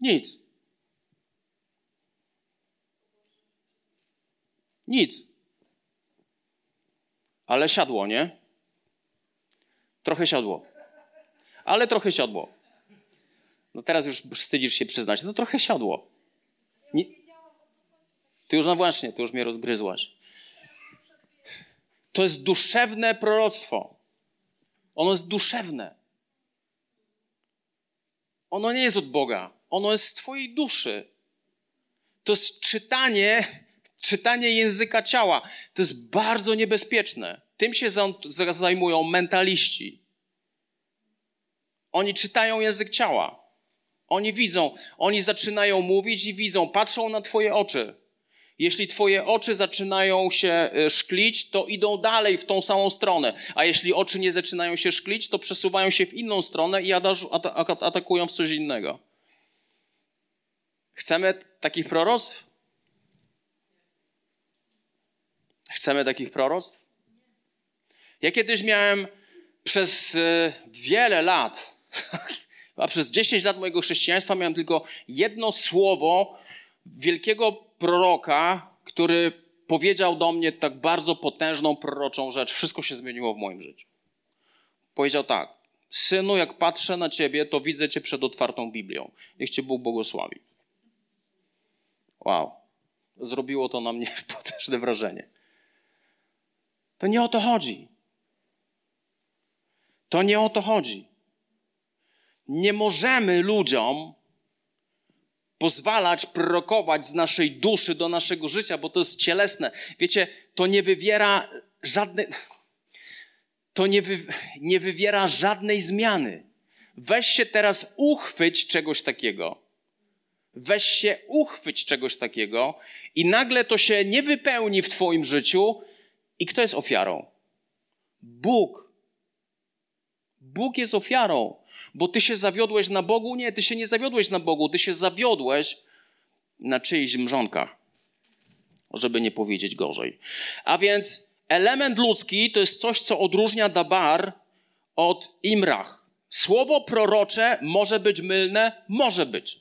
Nic. Nic. Ale siadło, nie? Trochę siadło. Ale trochę siadło. No teraz już wstydzisz się przyznać. No trochę siadło. Nie... Ty już, no właśnie, ty już mnie rozgryzłaś. To jest duszewne proroctwo. Ono jest duszewne. Ono nie jest od Boga. Ono jest z twojej duszy. To jest czytanie czytanie języka ciała. To jest bardzo niebezpieczne. Tym się zajmują mentaliści. Oni czytają język ciała. Oni widzą, oni zaczynają mówić i widzą, patrzą na Twoje oczy. Jeśli Twoje oczy zaczynają się e, szklić, to idą dalej w tą samą stronę. A jeśli oczy nie zaczynają się szklić, to przesuwają się w inną stronę i atakują w coś innego. Chcemy takich proroctw? Chcemy takich proroctw? Ja kiedyś miałem przez e, wiele lat, [laughs] a przez 10 lat mojego chrześcijaństwa miałem tylko jedno słowo wielkiego proroka, który powiedział do mnie tak bardzo potężną, proroczą rzecz. Wszystko się zmieniło w moim życiu. Powiedział tak: Synu, jak patrzę na ciebie, to widzę cię przed otwartą Biblią. Niech cię Bóg błogosławi. Wow. Zrobiło to na mnie [laughs] potężne wrażenie. To nie o to chodzi. To nie o to chodzi. Nie możemy ludziom pozwalać prorokować z naszej duszy do naszego życia, bo to jest cielesne. Wiecie, to nie wywiera żadnej, to nie, wy, nie wywiera żadnej zmiany. Weź się teraz uchwyć czegoś takiego. Weź się uchwyć czegoś takiego i nagle to się nie wypełni w Twoim życiu, i kto jest ofiarą? Bóg. Bóg jest ofiarą, bo ty się zawiodłeś na Bogu? Nie, ty się nie zawiodłeś na Bogu, ty się zawiodłeś na czyichś mrzonkach, żeby nie powiedzieć gorzej. A więc element ludzki to jest coś, co odróżnia dabar od Imrach. Słowo prorocze może być mylne? Może być.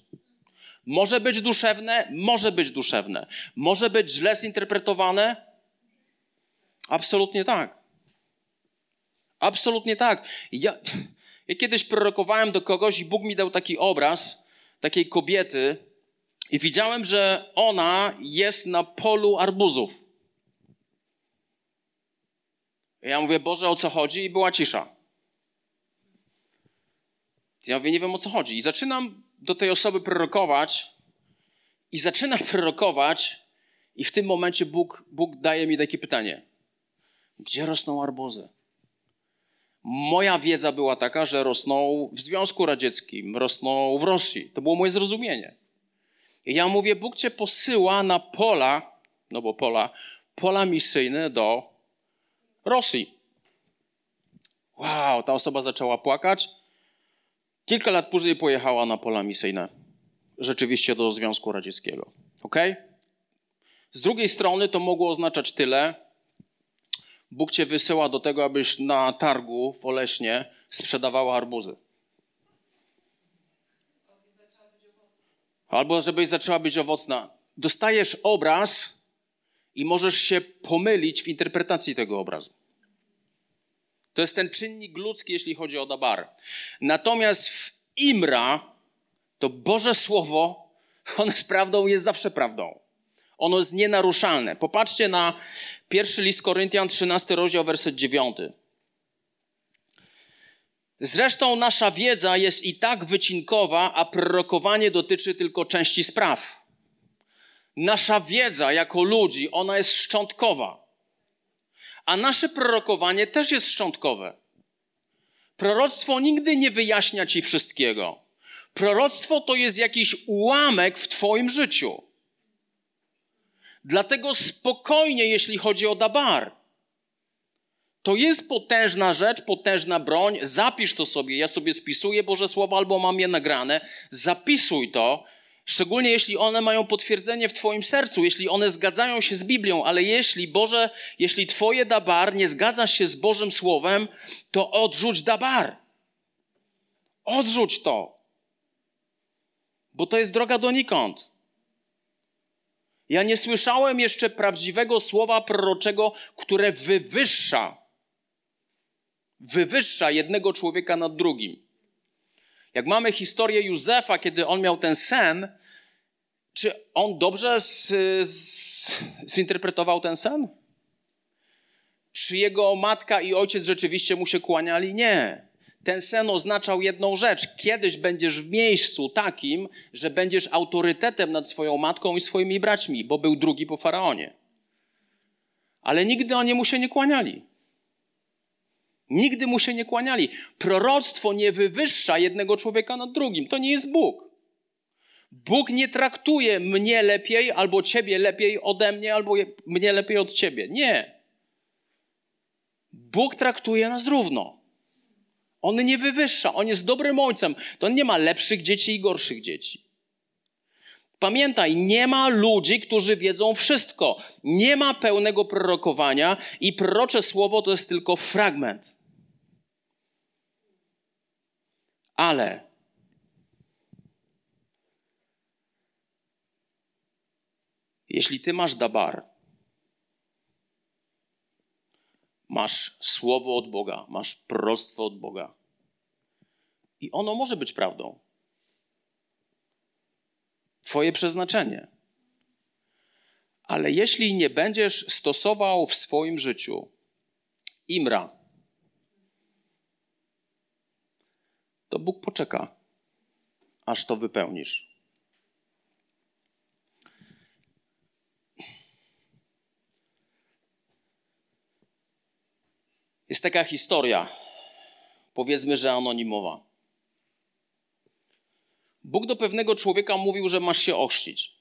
Może być duszewne? Może być duszewne. Może być źle zinterpretowane? Absolutnie tak. Absolutnie tak. Ja, ja kiedyś prorokowałem do kogoś i Bóg mi dał taki obraz takiej kobiety i widziałem, że ona jest na polu arbuzów. Ja mówię, Boże, o co chodzi? I była cisza. Ja mówię, nie wiem o co chodzi. I zaczynam do tej osoby prorokować i zaczynam [laughs] prorokować i w tym momencie Bóg, Bóg daje mi takie pytanie. Gdzie rosną arbuzy? Moja wiedza była taka, że rosną w Związku Radzieckim, rosną w Rosji. To było moje zrozumienie. I ja mówię, Bóg cię posyła na pola, no bo pola, pola misyjne do Rosji. Wow, ta osoba zaczęła płakać. Kilka lat później pojechała na pola misyjne. Rzeczywiście do Związku Radzieckiego. Ok? Z drugiej strony to mogło oznaczać tyle. Bóg cię wysyła do tego, abyś na targu w Oleśnie sprzedawała arbuzy. Albo żebyś zaczęła być owocna. Dostajesz obraz i możesz się pomylić w interpretacji tego obrazu. To jest ten czynnik ludzki, jeśli chodzi o dabar. Natomiast w Imra to Boże Słowo, [laughs] ono jest prawdą, jest zawsze prawdą. Ono jest nienaruszalne. Popatrzcie na pierwszy list Koryntian, 13 rozdział, werset 9. Zresztą nasza wiedza jest i tak wycinkowa, a prorokowanie dotyczy tylko części spraw. Nasza wiedza jako ludzi, ona jest szczątkowa. A nasze prorokowanie też jest szczątkowe. Proroctwo nigdy nie wyjaśnia ci wszystkiego. Proroctwo to jest jakiś ułamek w twoim życiu. Dlatego spokojnie, jeśli chodzi o dabar. To jest potężna rzecz, potężna broń. Zapisz to sobie. Ja sobie spisuję Boże Słowo albo mam je nagrane. Zapisuj to. Szczególnie jeśli one mają potwierdzenie w Twoim sercu, jeśli one zgadzają się z Biblią, ale jeśli Boże, jeśli Twoje dabar nie zgadza się z Bożym Słowem, to odrzuć dabar. Odrzuć to. Bo to jest droga donikąd. Ja nie słyszałem jeszcze prawdziwego słowa proroczego, które wywyższa, wywyższa jednego człowieka nad drugim. Jak mamy historię Józefa, kiedy on miał ten sen, czy on dobrze z, z, zinterpretował ten sen? Czy jego matka i ojciec rzeczywiście mu się kłaniali? Nie. Ten sen oznaczał jedną rzecz. Kiedyś będziesz w miejscu takim, że będziesz autorytetem nad swoją matką i swoimi braćmi, bo był drugi po faraonie. Ale nigdy oni mu się nie kłaniali. Nigdy mu się nie kłaniali. Proroctwo nie wywyższa jednego człowieka nad drugim. To nie jest Bóg. Bóg nie traktuje mnie lepiej albo ciebie lepiej ode mnie, albo mnie lepiej od ciebie. Nie. Bóg traktuje nas równo. On nie wywyższa, on jest dobrym ojcem. To nie ma lepszych dzieci i gorszych dzieci. Pamiętaj, nie ma ludzi, którzy wiedzą wszystko. Nie ma pełnego prorokowania i prorocze słowo to jest tylko fragment. Ale jeśli ty masz dabar, masz słowo od Boga, masz prostwo od Boga i ono może być prawdą. Twoje przeznaczenie. Ale jeśli nie będziesz stosował w swoim życiu imra, to Bóg poczeka, aż to wypełnisz. Jest taka historia, powiedzmy, że anonimowa. Bóg do pewnego człowieka mówił, że masz się ochrzcić.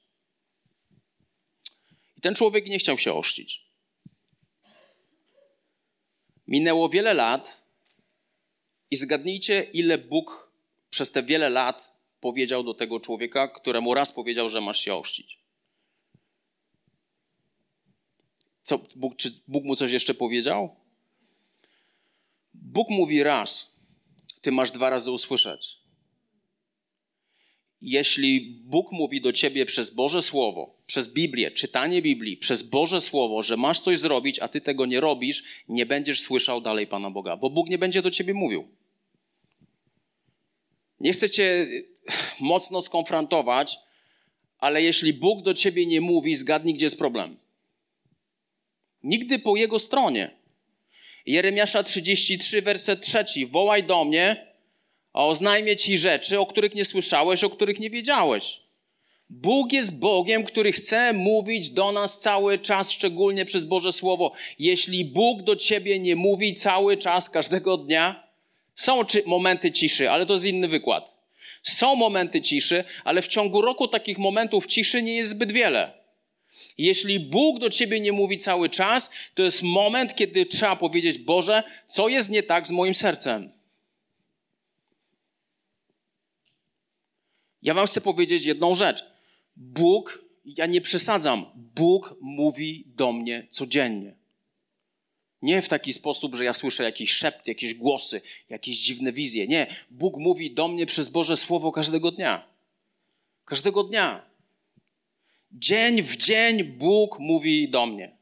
I ten człowiek nie chciał się ochrzcić. Minęło wiele lat i zgadnijcie, ile Bóg przez te wiele lat powiedział do tego człowieka, któremu raz powiedział, że masz się ochrzcić. Co, Bóg, czy Bóg mu coś jeszcze powiedział? Bóg mówi raz, ty masz dwa razy usłyszeć. Jeśli Bóg mówi do ciebie przez Boże Słowo, przez Biblię, czytanie Biblii, przez Boże Słowo, że masz coś zrobić, a ty tego nie robisz, nie będziesz słyszał dalej Pana Boga, bo Bóg nie będzie do ciebie mówił. Nie chcę cię mocno skonfrontować, ale jeśli Bóg do ciebie nie mówi, zgadnij, gdzie jest problem. Nigdy po jego stronie. Jeremiasza 33, werset 3. Wołaj do mnie, a oznajmię ci rzeczy, o których nie słyszałeś, o których nie wiedziałeś. Bóg jest Bogiem, który chce mówić do nas cały czas, szczególnie przez Boże Słowo. Jeśli Bóg do ciebie nie mówi cały czas, każdego dnia, są momenty ciszy, ale to jest inny wykład. Są momenty ciszy, ale w ciągu roku takich momentów ciszy nie jest zbyt wiele. Jeśli Bóg do ciebie nie mówi cały czas, to jest moment, kiedy trzeba powiedzieć: Boże, co jest nie tak z moim sercem? Ja Wam chcę powiedzieć jedną rzecz. Bóg, ja nie przesadzam, Bóg mówi do mnie codziennie. Nie w taki sposób, że ja słyszę jakiś szept, jakieś głosy, jakieś dziwne wizje. Nie. Bóg mówi do mnie przez Boże Słowo każdego dnia. Każdego dnia. Dzień w dzień Bóg mówi do mnie.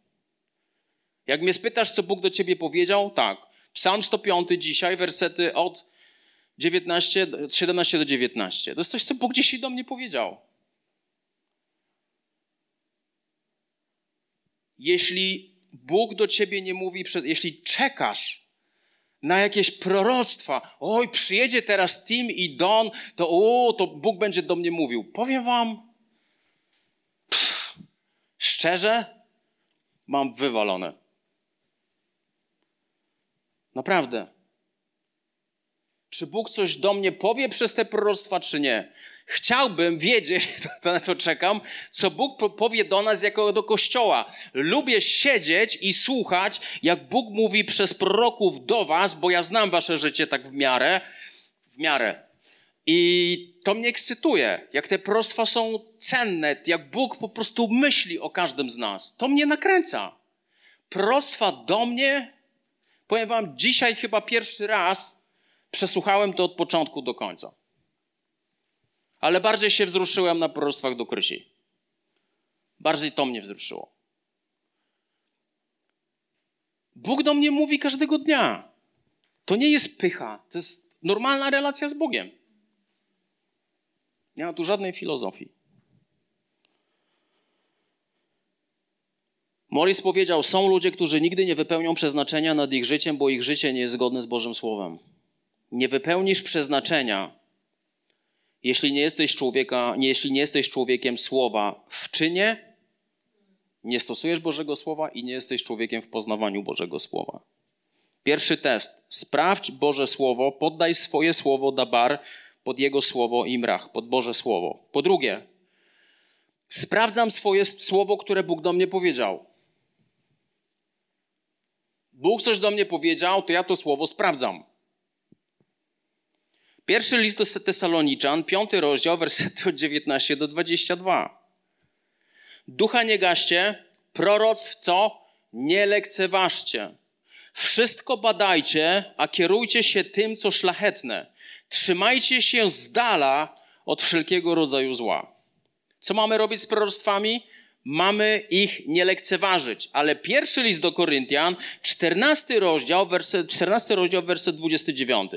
Jak mnie spytasz, co Bóg do ciebie powiedział, tak. Psalm 105 dzisiaj, wersety od 19, 17 do 19. To jest coś, co Bóg dzisiaj do mnie powiedział. Jeśli Bóg do ciebie nie mówi, jeśli czekasz na jakieś proroctwa, oj, przyjedzie teraz Tim i Don, to o, to Bóg będzie do mnie mówił. Powiem wam, pff, szczerze, mam wywalone. Naprawdę. Czy Bóg coś do mnie powie przez te proroctwa, czy nie? Chciałbym wiedzieć, [laughs] na to czekam, co Bóg powie do nas jako do Kościoła. Lubię siedzieć i słuchać, jak Bóg mówi przez proroków do was, bo ja znam wasze życie tak w miarę, w miarę. I to mnie ekscytuje, jak te proroctwa są cenne, jak Bóg po prostu myśli o każdym z nas. To mnie nakręca. Proroctwa do mnie, powiem wam, dzisiaj chyba pierwszy raz przesłuchałem to od początku do końca ale bardziej się wzruszyłem na proroctwach do Krysi. Bardziej to mnie wzruszyło. Bóg do mnie mówi każdego dnia. To nie jest pycha, to jest normalna relacja z Bogiem. Nie ma tu żadnej filozofii. Morris powiedział: Są ludzie, którzy nigdy nie wypełnią przeznaczenia nad ich życiem, bo ich życie nie jest zgodne z Bożym Słowem. Nie wypełnisz przeznaczenia, jeśli nie jesteś człowieka, jeśli nie jesteś człowiekiem słowa w czynie, nie stosujesz Bożego Słowa i nie jesteś człowiekiem w poznawaniu Bożego Słowa. Pierwszy test. Sprawdź Boże Słowo, poddaj swoje słowo dabar pod Jego Słowo imrach, pod Boże Słowo. Po drugie, sprawdzam swoje słowo, które Bóg do mnie powiedział. Bóg coś do mnie powiedział, to ja to słowo sprawdzam. Pierwszy list do Tesaloniczan, piąty rozdział, wersety od 19 do 22. Ducha nie gaście, proroctw co? Nie lekceważcie. Wszystko badajcie, a kierujcie się tym, co szlachetne. Trzymajcie się z dala od wszelkiego rodzaju zła. Co mamy robić z proroctwami? Mamy ich nie lekceważyć. Ale pierwszy list do Koryntian, 14 rozdział, werset, 14 rozdział, werset 29.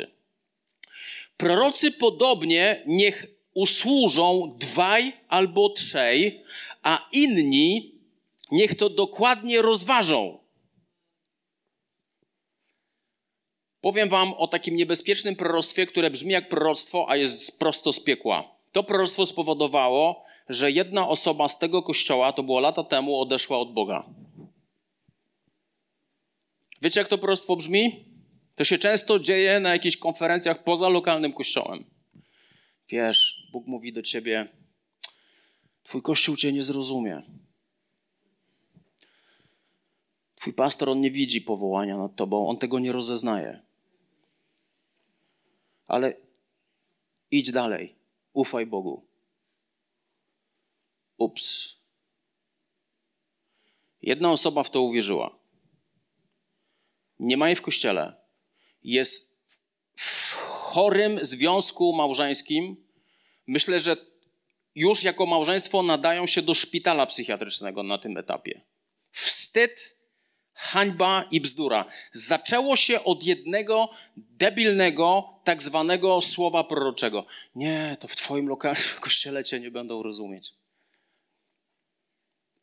Prorocy podobnie niech usłużą dwaj albo trzej, a inni niech to dokładnie rozważą. Powiem wam o takim niebezpiecznym proroctwie, które brzmi jak proroctwo, a jest prosto z piekła. To proroctwo spowodowało, że jedna osoba z tego kościoła, to było lata temu, odeszła od Boga. Wiecie, jak to proroctwo brzmi? To się często dzieje na jakichś konferencjach poza lokalnym kościołem. Wiesz, Bóg mówi do ciebie: Twój kościół cię nie zrozumie. Twój pastor, on nie widzi powołania nad tobą, on tego nie rozeznaje. Ale idź dalej, ufaj Bogu. Ups. Jedna osoba w to uwierzyła. Nie ma jej w kościele jest w chorym związku małżeńskim, myślę, że już jako małżeństwo nadają się do szpitala psychiatrycznego na tym etapie. Wstyd, hańba i bzdura. Zaczęło się od jednego debilnego, tak zwanego słowa proroczego. Nie, to w Twoim lokalnym [laughs] kościele Cię nie będą rozumieć.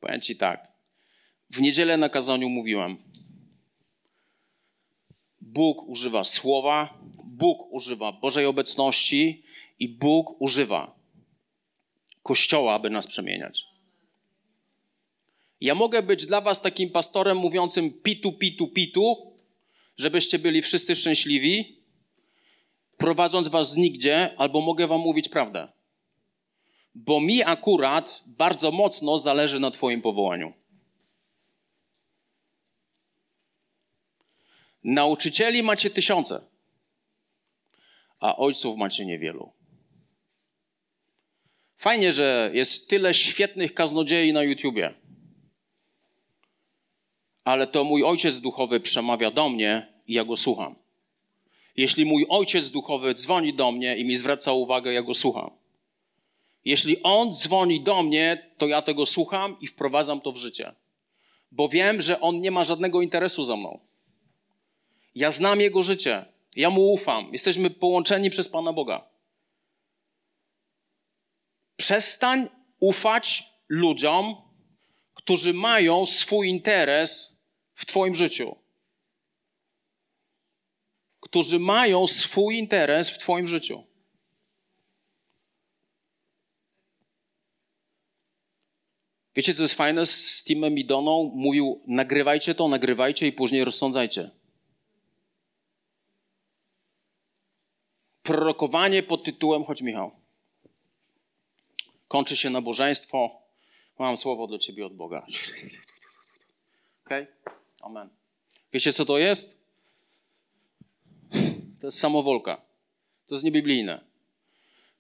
Powiem Ci tak. W niedzielę na kazaniu mówiłem. Bóg używa słowa, Bóg używa Bożej obecności i Bóg używa Kościoła, aby nas przemieniać. Ja mogę być dla was takim pastorem mówiącym pitu, pitu, pitu, żebyście byli wszyscy szczęśliwi, prowadząc was nigdzie, albo mogę wam mówić prawdę. Bo mi akurat bardzo mocno zależy na twoim powołaniu. Nauczycieli macie tysiące, a ojców macie niewielu. Fajnie, że jest tyle świetnych kaznodziei na YouTubie. Ale to mój ojciec duchowy przemawia do mnie i ja go słucham. Jeśli mój ojciec duchowy dzwoni do mnie i mi zwraca uwagę, ja go słucham. Jeśli on dzwoni do mnie, to ja tego słucham i wprowadzam to w życie. Bo wiem, że on nie ma żadnego interesu za mną. Ja znam jego życie. Ja mu ufam. Jesteśmy połączeni przez Pana Boga. Przestań ufać ludziom, którzy mają swój interes w Twoim życiu. Którzy mają swój interes w Twoim życiu. Wiecie, co jest fajne z Timem i Doną? Mówił, nagrywajcie to, nagrywajcie i później rozsądzajcie. Prorokowanie pod tytułem, chodź Michał, kończy się nabożeństwo, mam słowo dla ciebie od Boga. Okej? Okay? Amen. Wiecie, co to jest? To jest samowolka. To jest niebiblijne.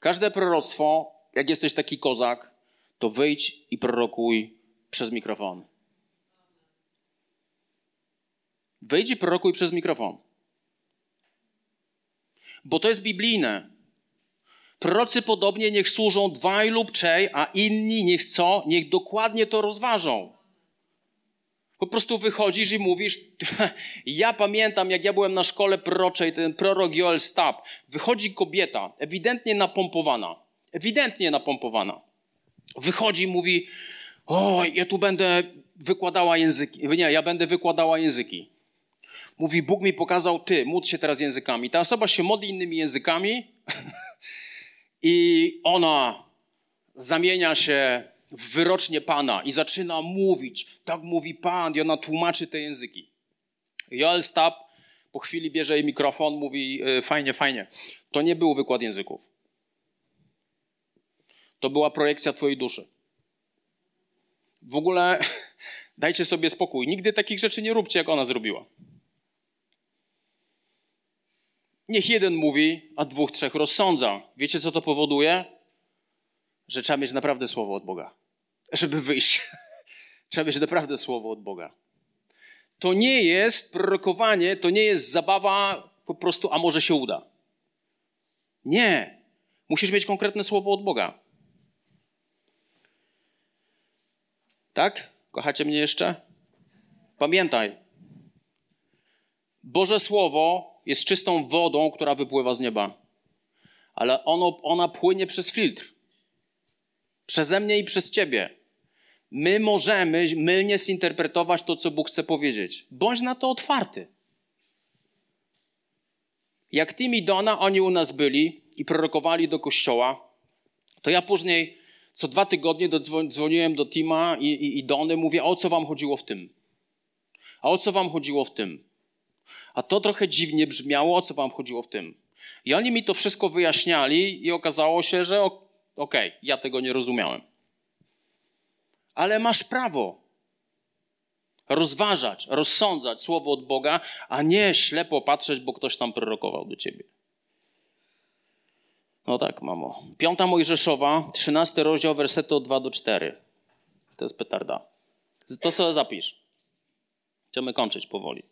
Każde proroctwo, jak jesteś taki kozak, to wyjdź i prorokuj przez mikrofon. Wyjdź i prorokuj przez mikrofon. Bo to jest biblijne. Prorocy podobnie niech służą dwaj lub trzej, a inni niech co? Niech dokładnie to rozważą. Po prostu wychodzisz i mówisz, [laughs] ja pamiętam, jak ja byłem na szkole proroczej, ten prorok Joel Stab, wychodzi kobieta, ewidentnie napompowana, ewidentnie napompowana. Wychodzi i mówi, o, ja tu będę wykładała języki. Nie, ja będę wykładała języki. Mówi, Bóg mi pokazał, ty, módl się teraz językami. Ta osoba się modli innymi językami [laughs] i ona zamienia się w wyrocznie Pana i zaczyna mówić, tak mówi Pan i ona tłumaczy te języki. Joel Stab po chwili bierze jej mikrofon, mówi e, fajnie, fajnie. To nie był wykład języków. To była projekcja twojej duszy. W ogóle [laughs] dajcie sobie spokój. Nigdy takich rzeczy nie róbcie, jak ona zrobiła. Niech jeden mówi, a dwóch, trzech rozsądza. Wiecie, co to powoduje? Że trzeba mieć naprawdę słowo od Boga, żeby wyjść. [laughs] trzeba mieć naprawdę słowo od Boga. To nie jest prorokowanie, to nie jest zabawa po prostu, a może się uda. Nie. Musisz mieć konkretne słowo od Boga. Tak? Kochacie mnie jeszcze? Pamiętaj. Boże Słowo jest czystą wodą, która wypływa z nieba. Ale ono, ona płynie przez filtr. Przeze mnie i przez ciebie. My możemy mylnie zinterpretować to, co Bóg chce powiedzieć. Bądź na to otwarty. Jak Tim i Dona, oni u nas byli i prorokowali do kościoła, to ja później co dwa tygodnie dzwoniłem do Tima i, i, i Dony, mówię, o co wam chodziło w tym? A o co wam chodziło w tym? A to trochę dziwnie brzmiało, o co wam chodziło w tym. I oni mi to wszystko wyjaśniali i okazało się, że okej, okay, ja tego nie rozumiałem. Ale masz prawo rozważać, rozsądzać słowo od Boga, a nie ślepo patrzeć, bo ktoś tam prorokował do ciebie. No tak, mamo. Piąta Mojżeszowa, trzynasty rozdział, wersety od 2 do 4. To jest petarda. To sobie zapisz. Chcemy kończyć powoli.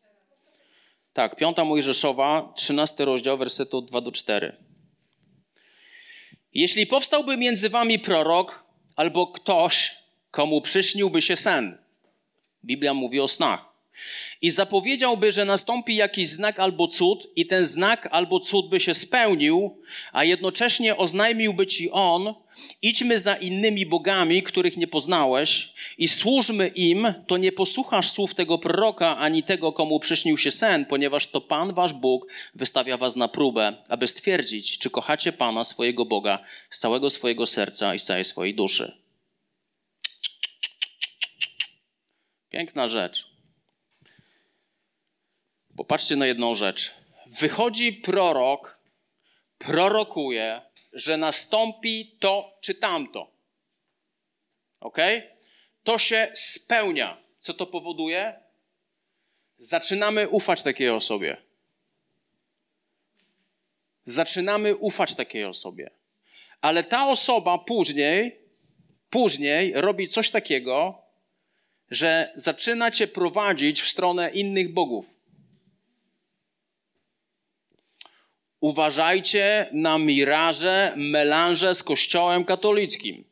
Tak, piąta Mojżeszowa, 13 rozdział, wersety od 2 do 4. Jeśli powstałby między wami prorok albo ktoś, komu przyśniłby się sen, Biblia mówi o snach, i zapowiedziałby, że nastąpi jakiś znak albo cud, i ten znak albo cud by się spełnił, a jednocześnie oznajmiłby ci on: idźmy za innymi bogami, których nie poznałeś, i służmy im, to nie posłuchasz słów tego proroka ani tego, komu przyśnił się sen, ponieważ to Pan, wasz Bóg, wystawia was na próbę, aby stwierdzić, czy kochacie Pana, swojego Boga, z całego swojego serca i z całej swojej duszy. Piękna rzecz. Popatrzcie na jedną rzecz. Wychodzi prorok, prorokuje, że nastąpi to czy tamto. Ok? To się spełnia. Co to powoduje? Zaczynamy ufać takiej osobie. Zaczynamy ufać takiej osobie. Ale ta osoba później, później robi coś takiego, że zaczyna cię prowadzić w stronę innych bogów. Uważajcie na miraże, melanże z Kościołem katolickim.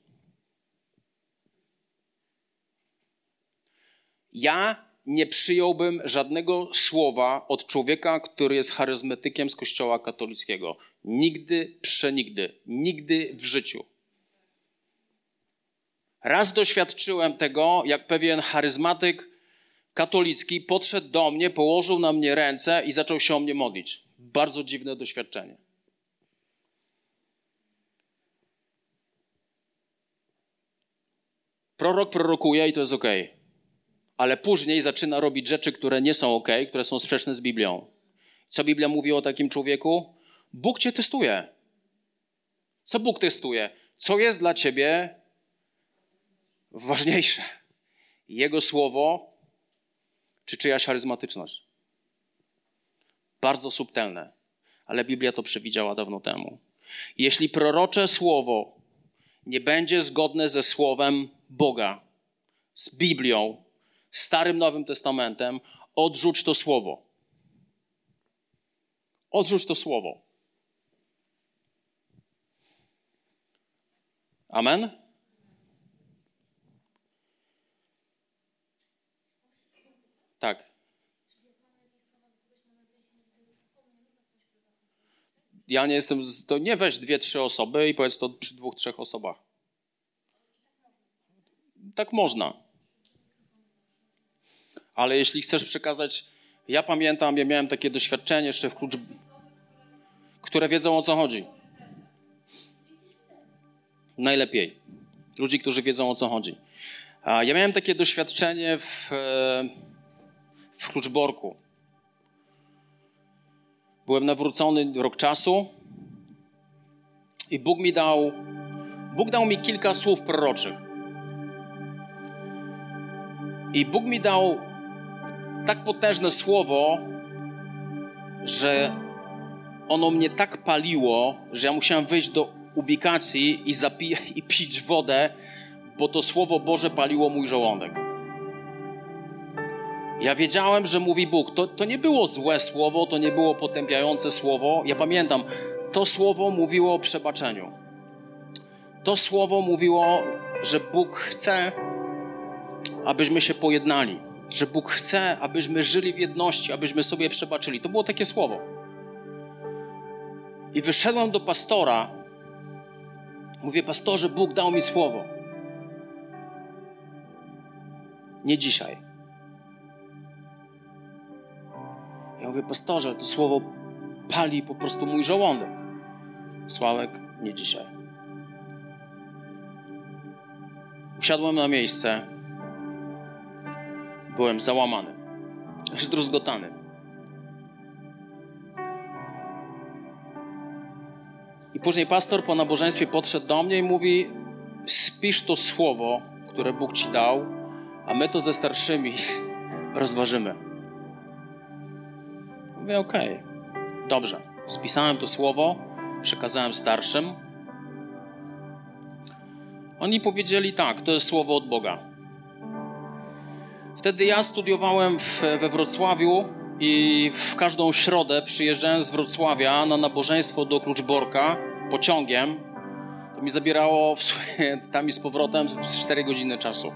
Ja nie przyjąłbym żadnego słowa od człowieka, który jest charyzmatykiem z Kościoła katolickiego. Nigdy, przenigdy, nigdy w życiu. Raz doświadczyłem tego, jak pewien charyzmatyk katolicki podszedł do mnie, położył na mnie ręce i zaczął się o mnie modlić. Bardzo dziwne doświadczenie. Prorok prorokuje i to jest ok. Ale później zaczyna robić rzeczy, które nie są ok, które są sprzeczne z Biblią. Co Biblia mówi o takim człowieku? Bóg cię testuje. Co Bóg testuje? Co jest dla ciebie ważniejsze? Jego słowo czy czyjaś charyzmatyczność? Bardzo subtelne, ale Biblia to przewidziała dawno temu. Jeśli prorocze słowo nie będzie zgodne ze słowem Boga, z Biblią, Starym Nowym Testamentem, odrzuć to słowo. Odrzuć to słowo. Amen? Tak. Ja nie jestem, to nie weź dwie, trzy osoby i powiedz to przy dwóch, trzech osobach. Tak można. Ale jeśli chcesz przekazać, ja pamiętam, ja miałem takie doświadczenie jeszcze w klucz, które wiedzą o co chodzi. Najlepiej. Ludzi, którzy wiedzą o co chodzi. Ja miałem takie doświadczenie w, w Kluczborku. Byłem nawrócony rok czasu i Bóg mi dał, Bóg dał mi kilka słów proroczych. I Bóg mi dał tak potężne słowo, że ono mnie tak paliło, że ja musiałem wejść do ubikacji i, zapij- [laughs] i pić wodę, bo to słowo Boże paliło mój żołądek. Ja wiedziałem, że mówi Bóg. To, to nie było złe słowo, to nie było potępiające słowo. Ja pamiętam, to słowo mówiło o przebaczeniu. To słowo mówiło, że Bóg chce, abyśmy się pojednali. Że Bóg chce, abyśmy żyli w jedności, abyśmy sobie przebaczyli. To było takie słowo. I wyszedłem do pastora. Mówię, pastorze, Bóg dał mi słowo. Nie dzisiaj Ja mówię, pastorze, to słowo pali po prostu mój żołądek. Sławek, nie dzisiaj. Usiadłem na miejsce. Byłem załamany, zdruzgotany. I później pastor po nabożeństwie podszedł do mnie i mówi: Spisz to słowo, które Bóg ci dał, a my to ze starszymi [laughs] rozważymy. Mówię, okej, okay, dobrze. Spisałem to słowo, przekazałem starszym. Oni powiedzieli tak, to jest słowo od Boga. Wtedy ja studiowałem w, we Wrocławiu i w każdą środę przyjeżdżałem z Wrocławia na nabożeństwo do Kluczborka pociągiem. To mi zabierało w [laughs] tam i z powrotem z 4 godziny czasu.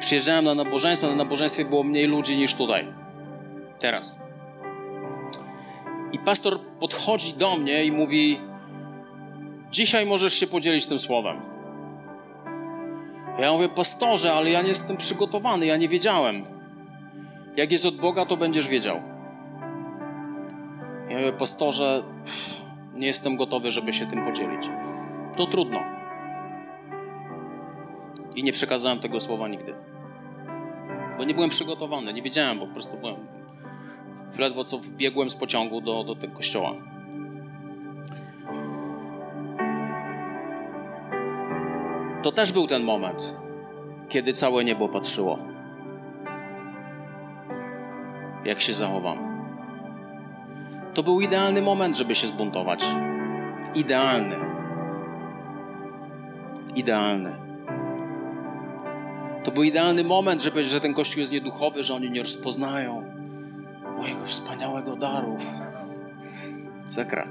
Przyjeżdżałem na nabożeństwo, na nabożeństwie było mniej ludzi niż tutaj. Teraz. I pastor podchodzi do mnie i mówi: Dzisiaj możesz się podzielić tym słowem. Ja mówię, pastorze, ale ja nie jestem przygotowany, ja nie wiedziałem. Jak jest od Boga, to będziesz wiedział. Ja mówię, pastorze, nie jestem gotowy, żeby się tym podzielić. To trudno. I nie przekazałem tego słowa nigdy. Bo nie byłem przygotowany, nie wiedziałem, bo po prostu byłem. Ledwo co wbiegłem z pociągu do, do tego kościoła. To też był ten moment, kiedy całe niebo patrzyło. Jak się zachowam. To był idealny moment, żeby się zbuntować. Idealny. Idealny. To był idealny moment, żeby że ten kościół jest nieduchowy, że oni nie rozpoznają mojego wspaniałego daru. Zakra.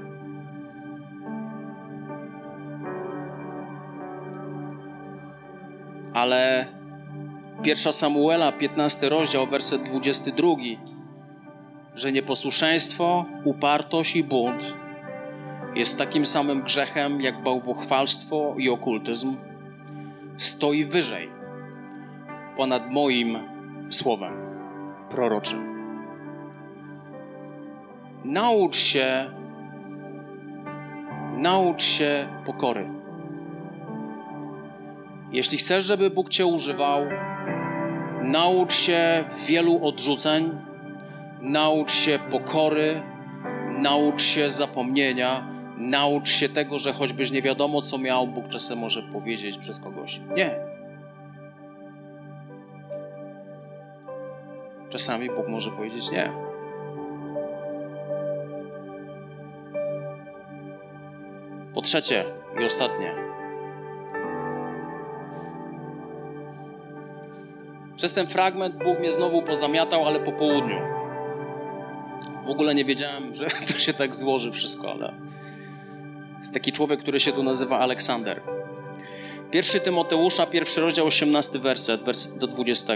Ale pierwsza Samuela, 15 rozdział, werset 22, że nieposłuszeństwo, upartość i bunt jest takim samym grzechem jak bałwochwalstwo i okultyzm, stoi wyżej ponad moim słowem proroczym. Naucz się, naucz się pokory. Jeśli chcesz, żeby Bóg Cię używał, naucz się wielu odrzuceń, naucz się pokory, naucz się zapomnienia, naucz się tego, że choćbyś nie wiadomo, co miał, Bóg czasem może powiedzieć przez kogoś. Nie. Czasami Bóg może powiedzieć nie. Po trzecie i ostatnie. Przez ten fragment Bóg mnie znowu pozamiatał, ale po południu. W ogóle nie wiedziałem, [laughs] że to się tak złoży wszystko, ale jest taki człowiek, który się tu nazywa Aleksander. Pierwszy Tymoteusza, pierwszy rozdział, 18 werset, werset do 20.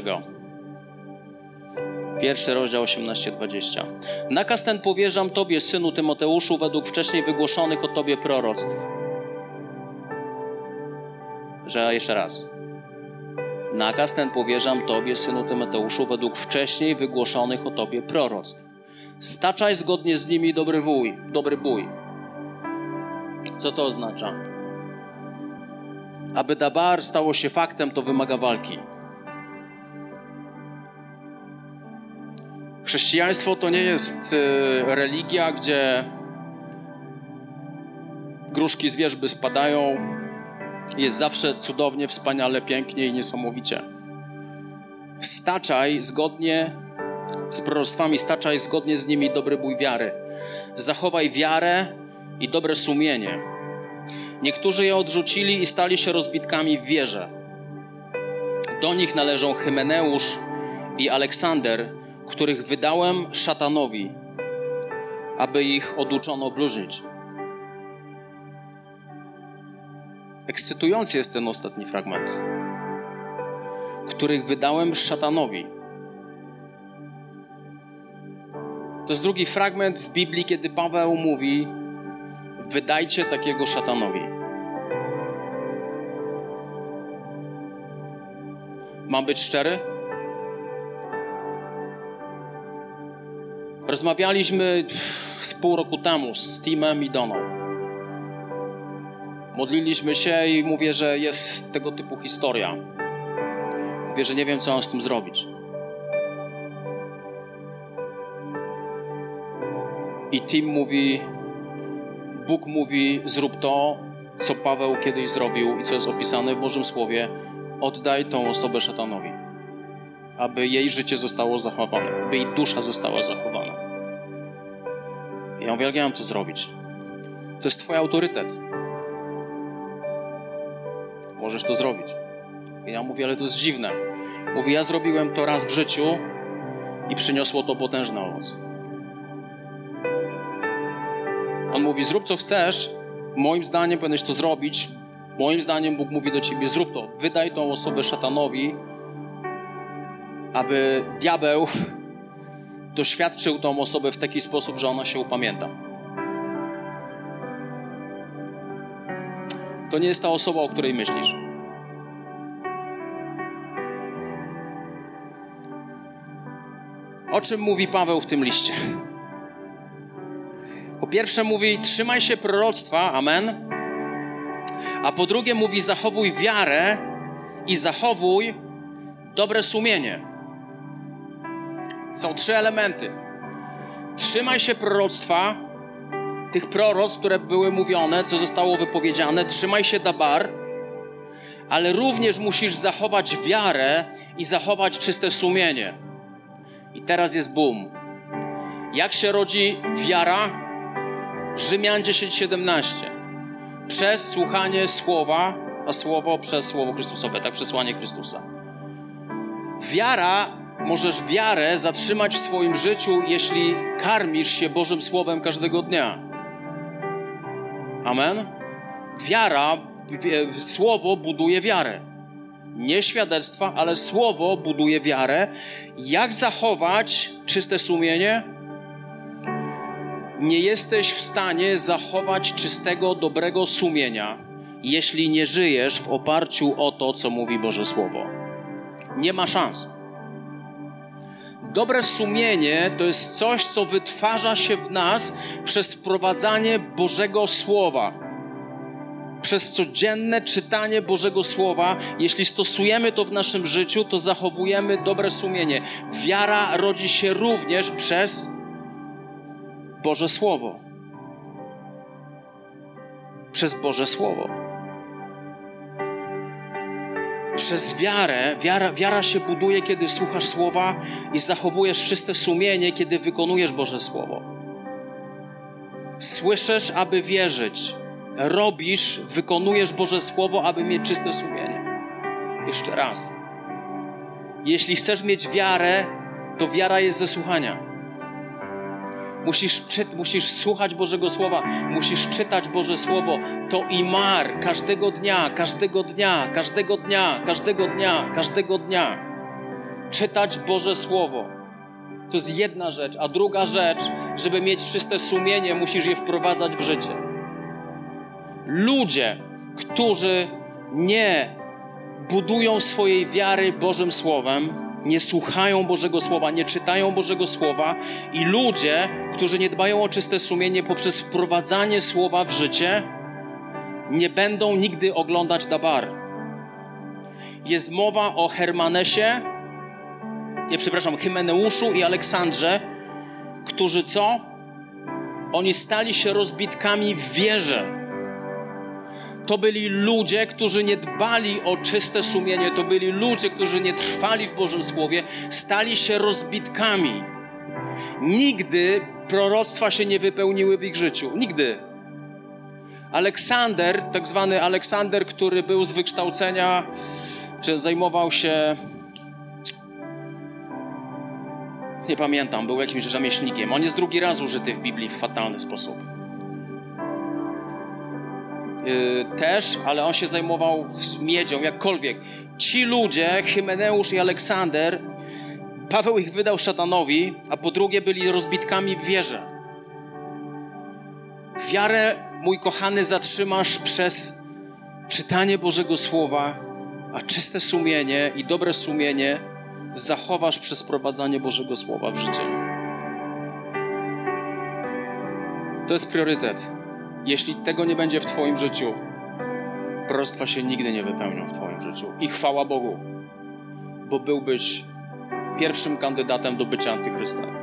Pierwszy rozdział 18-20. Nakaz ten powierzam Tobie, synu Tymoteuszu, według wcześniej wygłoszonych o Tobie proroctw. Że jeszcze raz. Nakaz ten powierzam Tobie, synu Tymoteuszu, według wcześniej wygłoszonych o Tobie proroctw. Staczaj zgodnie z nimi dobry wuj, dobry bój. Co to oznacza? Aby dabar stało się faktem, to wymaga walki. Chrześcijaństwo to nie jest e, religia, gdzie gruszki z wierzby spadają. Jest zawsze cudownie, wspaniale, pięknie i niesamowicie. Staczaj zgodnie z proroctwami, staczaj zgodnie z nimi dobry bój wiary. Zachowaj wiarę i dobre sumienie. Niektórzy je odrzucili i stali się rozbitkami w wierze. Do nich należą Hymeneusz i Aleksander, których wydałem szatanowi, aby ich oduczono bluźnić. Ekscytujący jest ten ostatni fragment, których wydałem szatanowi. To jest drugi fragment w Biblii, kiedy Paweł mówi: Wydajcie takiego szatanowi. Mam być szczery? Rozmawialiśmy z pół roku temu z Timem i Doną. Modliliśmy się i mówię, że jest tego typu historia. Mówię, że nie wiem, co mam z tym zrobić. I Tim mówi, Bóg mówi, zrób to, co Paweł kiedyś zrobił i co jest opisane w Bożym Słowie. Oddaj tą osobę szatanowi, aby jej życie zostało zachowane, by jej dusza została zachowana. Ja mam to zrobić? To jest Twój autorytet. Możesz to zrobić. I ja mówię, ale to jest dziwne. Mówi, ja zrobiłem to raz w życiu i przyniosło to potężny owoc. On mówi: Zrób co chcesz, moim zdaniem powinieneś to zrobić. Moim zdaniem Bóg mówi do ciebie: Zrób to. Wydaj tą osobę szatanowi, aby diabeł doświadczył tą osobę w taki sposób, że ona się upamięta. To nie jest ta osoba, o której myślisz. O czym mówi Paweł w tym liście? Po pierwsze mówi, trzymaj się proroctwa, amen. A po drugie mówi, zachowuj wiarę i zachowuj dobre sumienie. Są trzy elementy. Trzymaj się proroctwa, tych proroc, które były mówione, co zostało wypowiedziane, trzymaj się dabar, ale również musisz zachować wiarę i zachować czyste sumienie. I teraz jest boom. Jak się rodzi wiara? Rzymian 10:17. Przez słuchanie słowa, a słowo przez słowo Chrystusowe, tak przesłanie Chrystusa. Wiara, możesz wiarę zatrzymać w swoim życiu, jeśli karmisz się Bożym Słowem każdego dnia. Amen. Wiara, słowo buduje wiarę. Nie świadectwa, ale słowo buduje wiarę. Jak zachować czyste sumienie? nie jesteś w stanie zachować czystego, dobrego sumienia, jeśli nie żyjesz w oparciu o to, co mówi Boże Słowo. Nie ma szans. Dobre sumienie to jest coś, co wytwarza się w nas przez wprowadzanie Bożego Słowa. Przez codzienne czytanie Bożego Słowa, jeśli stosujemy to w naszym życiu, to zachowujemy dobre sumienie. Wiara rodzi się również przez Boże Słowo. Przez Boże Słowo. Przez wiarę, wiara, wiara się buduje, kiedy słuchasz Słowa i zachowujesz czyste sumienie, kiedy wykonujesz Boże Słowo. Słyszysz, aby wierzyć. Robisz, wykonujesz Boże Słowo, aby mieć czyste sumienie. Jeszcze raz. Jeśli chcesz mieć wiarę, to wiara jest ze słuchania. Musisz, czyt, musisz słuchać Bożego Słowa, musisz czytać Boże Słowo. To i mar każdego dnia, każdego dnia, każdego dnia, każdego dnia, każdego dnia. Czytać Boże Słowo. To jest jedna rzecz. A druga rzecz, żeby mieć czyste sumienie, musisz je wprowadzać w życie. Ludzie, którzy nie budują swojej wiary Bożym Słowem, nie słuchają Bożego Słowa, nie czytają Bożego Słowa i ludzie, którzy nie dbają o czyste sumienie poprzez wprowadzanie Słowa w życie, nie będą nigdy oglądać Dabar. Jest mowa o Hermanesie, nie przepraszam, Hymeneuszu i Aleksandrze, którzy co? Oni stali się rozbitkami w wierze to byli ludzie, którzy nie dbali o czyste sumienie, to byli ludzie, którzy nie trwali w Bożym Słowie, stali się rozbitkami. Nigdy proroctwa się nie wypełniły w ich życiu. Nigdy. Aleksander, tak zwany Aleksander, który był z wykształcenia, czy zajmował się. Nie pamiętam, był jakimś rzemieślnikiem. On jest drugi raz użyty w Biblii w fatalny sposób. Y, też, ale on się zajmował miedzią, jakkolwiek. Ci ludzie, Hymeneusz i Aleksander, Paweł ich wydał szatanowi, a po drugie byli rozbitkami w wierze. Wiarę, mój kochany, zatrzymasz przez czytanie Bożego Słowa, a czyste sumienie i dobre sumienie zachowasz przez prowadzenie Bożego Słowa w życie. To jest priorytet. Jeśli tego nie będzie w Twoim życiu, proroctwa się nigdy nie wypełnią w Twoim życiu. I chwała Bogu, bo byłbyś pierwszym kandydatem do bycia antychrystem.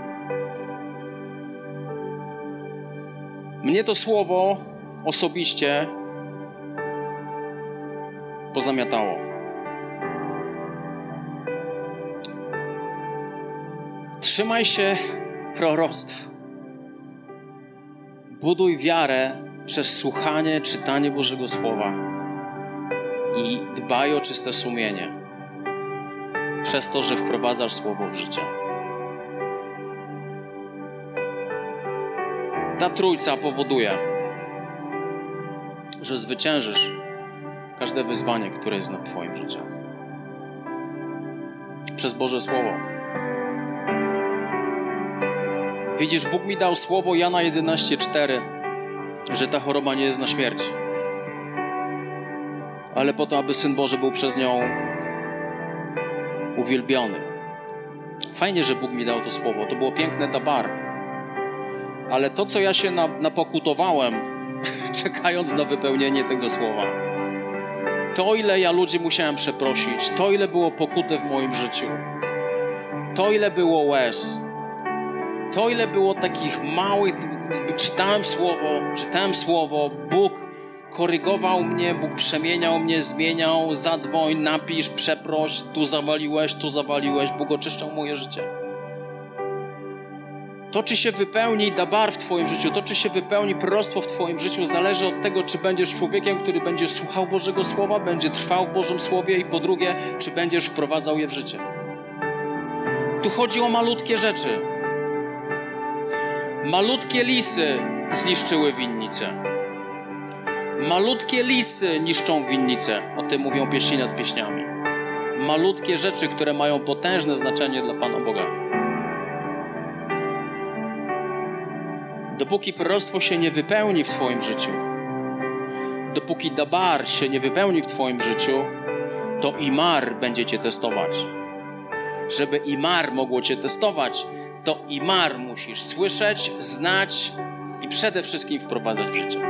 Mnie to słowo osobiście pozamiatało. Trzymaj się proroctw. Buduj wiarę przez słuchanie, czytanie Bożego Słowa i dbaj o czyste sumienie przez to, że wprowadzasz Słowo w życie. Ta trójca powoduje, że zwyciężysz każde wyzwanie, które jest nad Twoim życiem. Przez Boże Słowo. Widzisz, Bóg mi dał słowo Jana 11:4 że ta choroba nie jest na śmierć, ale po to, aby Syn Boży był przez nią uwielbiony. Fajnie, że Bóg mi dał to słowo. To było piękne dabar. Ale to, co ja się napokutowałem, [laughs] czekając na wypełnienie tego słowa, to ile ja ludzi musiałem przeprosić, to ile było pokuty w moim życiu, to ile było łez, to ile było takich małych, czytałem słowo, czytałem słowo, Bóg korygował mnie, Bóg przemieniał mnie, zmieniał, zadzwoń, napisz, przeproś, tu zawaliłeś, tu zawaliłeś, Bóg oczyszczał moje życie. To, czy się wypełni dabar w Twoim życiu, to, czy się wypełni proroctwo w Twoim życiu, zależy od tego, czy będziesz człowiekiem, który będzie słuchał Bożego Słowa, będzie trwał w Bożym Słowie i po drugie, czy będziesz wprowadzał je w życie. Tu chodzi o malutkie rzeczy. Malutkie lisy zniszczyły winnicę. Malutkie lisy niszczą winnicę. O tym mówią pieśni nad pieśniami. Malutkie rzeczy, które mają potężne znaczenie dla Pana Boga. Dopóki proroctwo się nie wypełni w Twoim życiu, dopóki dabar się nie wypełni w Twoim życiu, to imar będzie Cię testować. Żeby imar mogło Cię testować, to imar musisz słyszeć, znać i przede wszystkim wprowadzać w życie.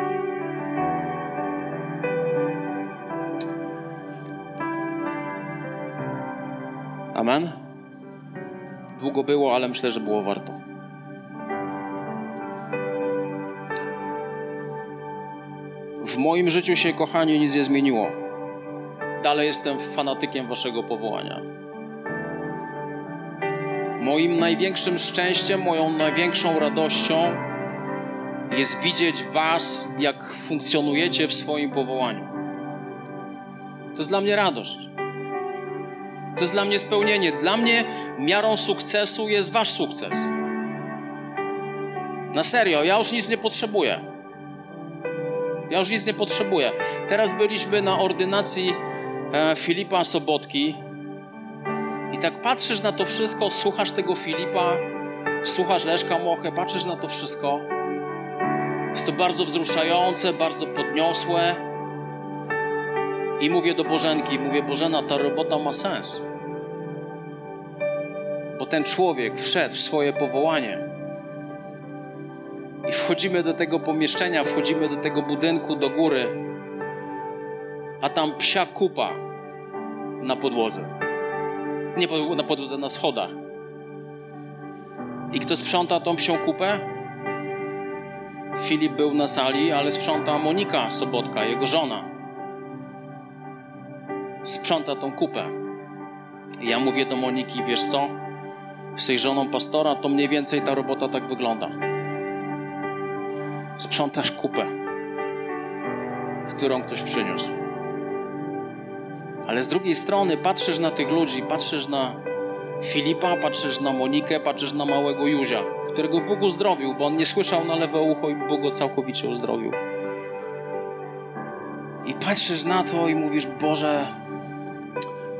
Amen. Długo było, ale myślę, że było warto. W moim życiu się, kochani, nic nie zmieniło. Dalej jestem fanatykiem waszego powołania. Moim największym szczęściem, moją największą radością jest widzieć was, jak funkcjonujecie w swoim powołaniu. To jest dla mnie radość. To jest dla mnie spełnienie. Dla mnie miarą sukcesu jest wasz sukces. Na serio, ja już nic nie potrzebuję. Ja już nic nie potrzebuję. Teraz byliśmy na ordynacji e, Filipa Sobotki i tak patrzysz na to wszystko, słuchasz tego Filipa, słuchasz Leszka Mochę, patrzysz na to wszystko. Jest to bardzo wzruszające, bardzo podniosłe. I mówię do Bożenki, mówię, Bożena, ta robota ma sens. Bo ten człowiek wszedł w swoje powołanie. I wchodzimy do tego pomieszczenia, wchodzimy do tego budynku do góry, a tam psia kupa na podłodze. Nie na podłodze, na schodach. I kto sprząta tą psią kupę? Filip był na sali, ale sprząta Monika Sobotka, jego żona. Sprząta tą kupę. I ja mówię do Moniki, wiesz co? Jesteś żoną pastora, to mniej więcej ta robota tak wygląda sprzątasz kupę, którą ktoś przyniósł. Ale z drugiej strony patrzysz na tych ludzi, patrzysz na Filipa, patrzysz na Monikę, patrzysz na małego Józia, którego Bóg uzdrowił, bo on nie słyszał na lewe ucho i Bóg go całkowicie uzdrowił. I patrzysz na to i mówisz, Boże,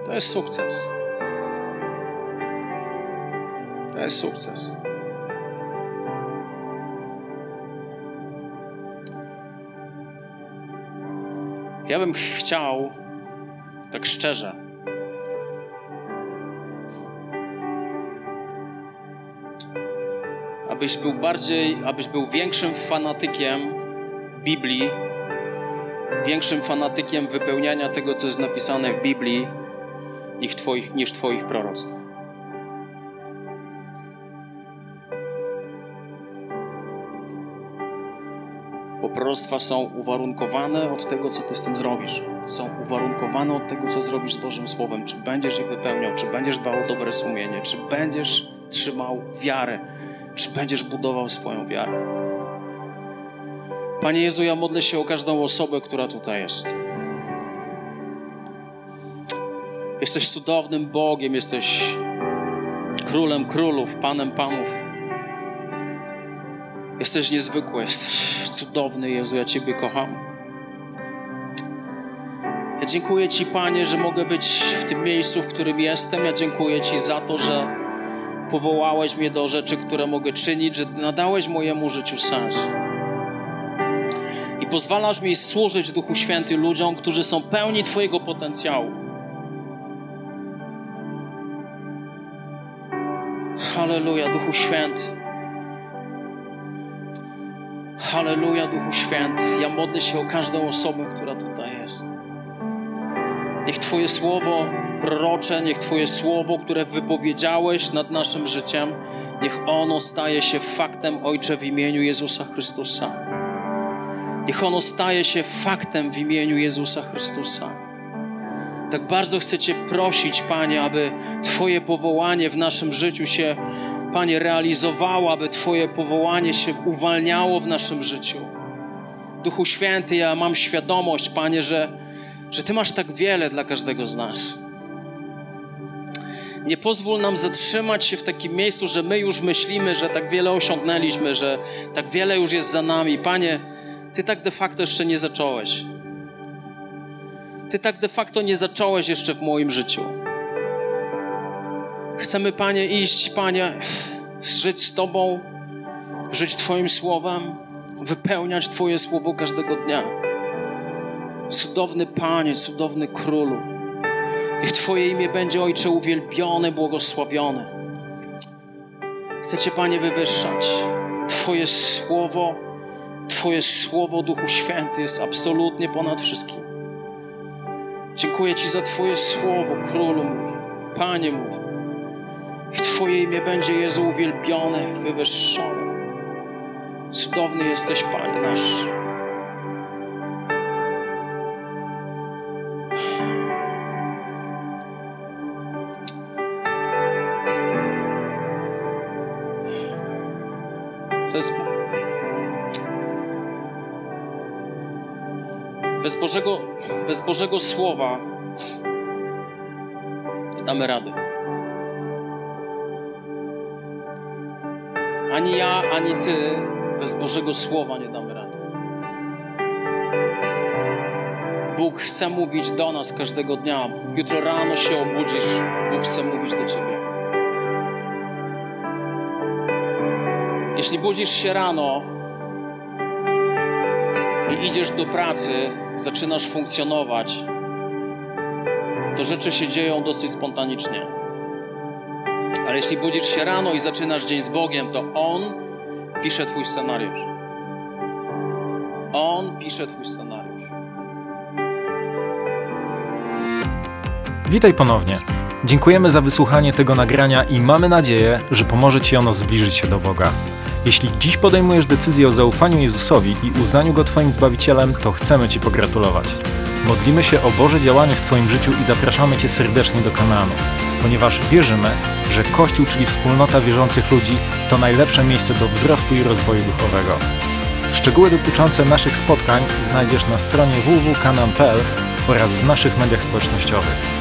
to jest sukces. To jest sukces. Ja bym chciał, tak szczerze, abyś był bardziej, abyś był większym fanatykiem Biblii, większym fanatykiem wypełniania tego, co jest napisane w Biblii, niż Twoich, niż twoich proroctw. Bo proroctwa są uwarunkowane od tego, co Ty z tym zrobisz. Są uwarunkowane od tego, co zrobisz z Bożym Słowem. Czy będziesz je wypełniał, czy będziesz dbał o dobre sumienie, czy będziesz trzymał wiarę, czy będziesz budował swoją wiarę. Panie Jezu, ja modlę się o każdą osobę, która tutaj jest. Jesteś cudownym Bogiem, jesteś królem królów, panem panów. Jesteś niezwykły, jesteś cudowny, Jezu, ja Ciebie kocham. Dziękuję Ci, Panie, że mogę być w tym miejscu, w którym jestem. Ja dziękuję Ci za to, że powołałeś mnie do rzeczy, które mogę czynić, że nadałeś mojemu życiu sens. I pozwalasz mi służyć Duchu Święty ludziom, którzy są pełni Twojego potencjału. Halleluja, Duchu Święty. Halleluja, Duchu Święty. Ja modlę się o każdą osobę, która tutaj jest. Niech Twoje słowo prorocze, niech Twoje słowo, które wypowiedziałeś nad naszym życiem, niech ono staje się faktem, Ojcze, w imieniu Jezusa Chrystusa. Niech ono staje się faktem w imieniu Jezusa Chrystusa. Tak bardzo chcę Cię prosić, Panie, aby Twoje powołanie w naszym życiu się, Panie, realizowało, aby Twoje powołanie się uwalniało w naszym życiu. Duchu Święty, ja mam świadomość, Panie, że, że Ty masz tak wiele dla każdego z nas. Nie pozwól nam zatrzymać się w takim miejscu, że my już myślimy, że tak wiele osiągnęliśmy, że tak wiele już jest za nami. Panie, Ty tak de facto jeszcze nie zacząłeś. Ty tak de facto nie zacząłeś jeszcze w moim życiu. Chcemy, Panie, iść, Panie, żyć z Tobą, żyć Twoim słowem, wypełniać Twoje słowo każdego dnia. Cudowny Panie, cudowny Królu. Niech Twoje imię będzie, Ojcze, uwielbione, błogosławione. Chcę Cię, Panie, wywyższać. Twoje słowo, Twoje słowo, Duchu Święty, jest absolutnie ponad wszystkim. Dziękuję Ci za Twoje słowo, Królu mój, Panie mój. I Twoje imię będzie, Jezu, uwielbione, wywyższone. Cudowny jesteś, Panie nasz. Bez, Bożego, bez Bożego Słowa damy rady. Ani ja, ani Ty bez Bożego Słowa nie damy rady. Bóg chce mówić do nas każdego dnia. Jutro rano się obudzisz, Bóg chce mówić do Ciebie. Jeśli budzisz się rano i idziesz do pracy, zaczynasz funkcjonować, to rzeczy się dzieją dosyć spontanicznie. Ale jeśli budzisz się rano i zaczynasz dzień z Bogiem, to On pisze Twój scenariusz. On pisze Twój scenariusz. Witaj ponownie. Dziękujemy za wysłuchanie tego nagrania i mamy nadzieję, że pomoże Ci ono zbliżyć się do Boga. Jeśli dziś podejmujesz decyzję o zaufaniu Jezusowi i uznaniu Go Twoim Zbawicielem, to chcemy Ci pogratulować. Modlimy się o Boże działanie w Twoim życiu i zapraszamy Cię serdecznie do Kanaanu, ponieważ wierzymy, że Kościół, czyli wspólnota wierzących ludzi, to najlepsze miejsce do wzrostu i rozwoju duchowego. Szczegóły dotyczące naszych spotkań znajdziesz na stronie www.kanan.pl oraz w naszych mediach społecznościowych.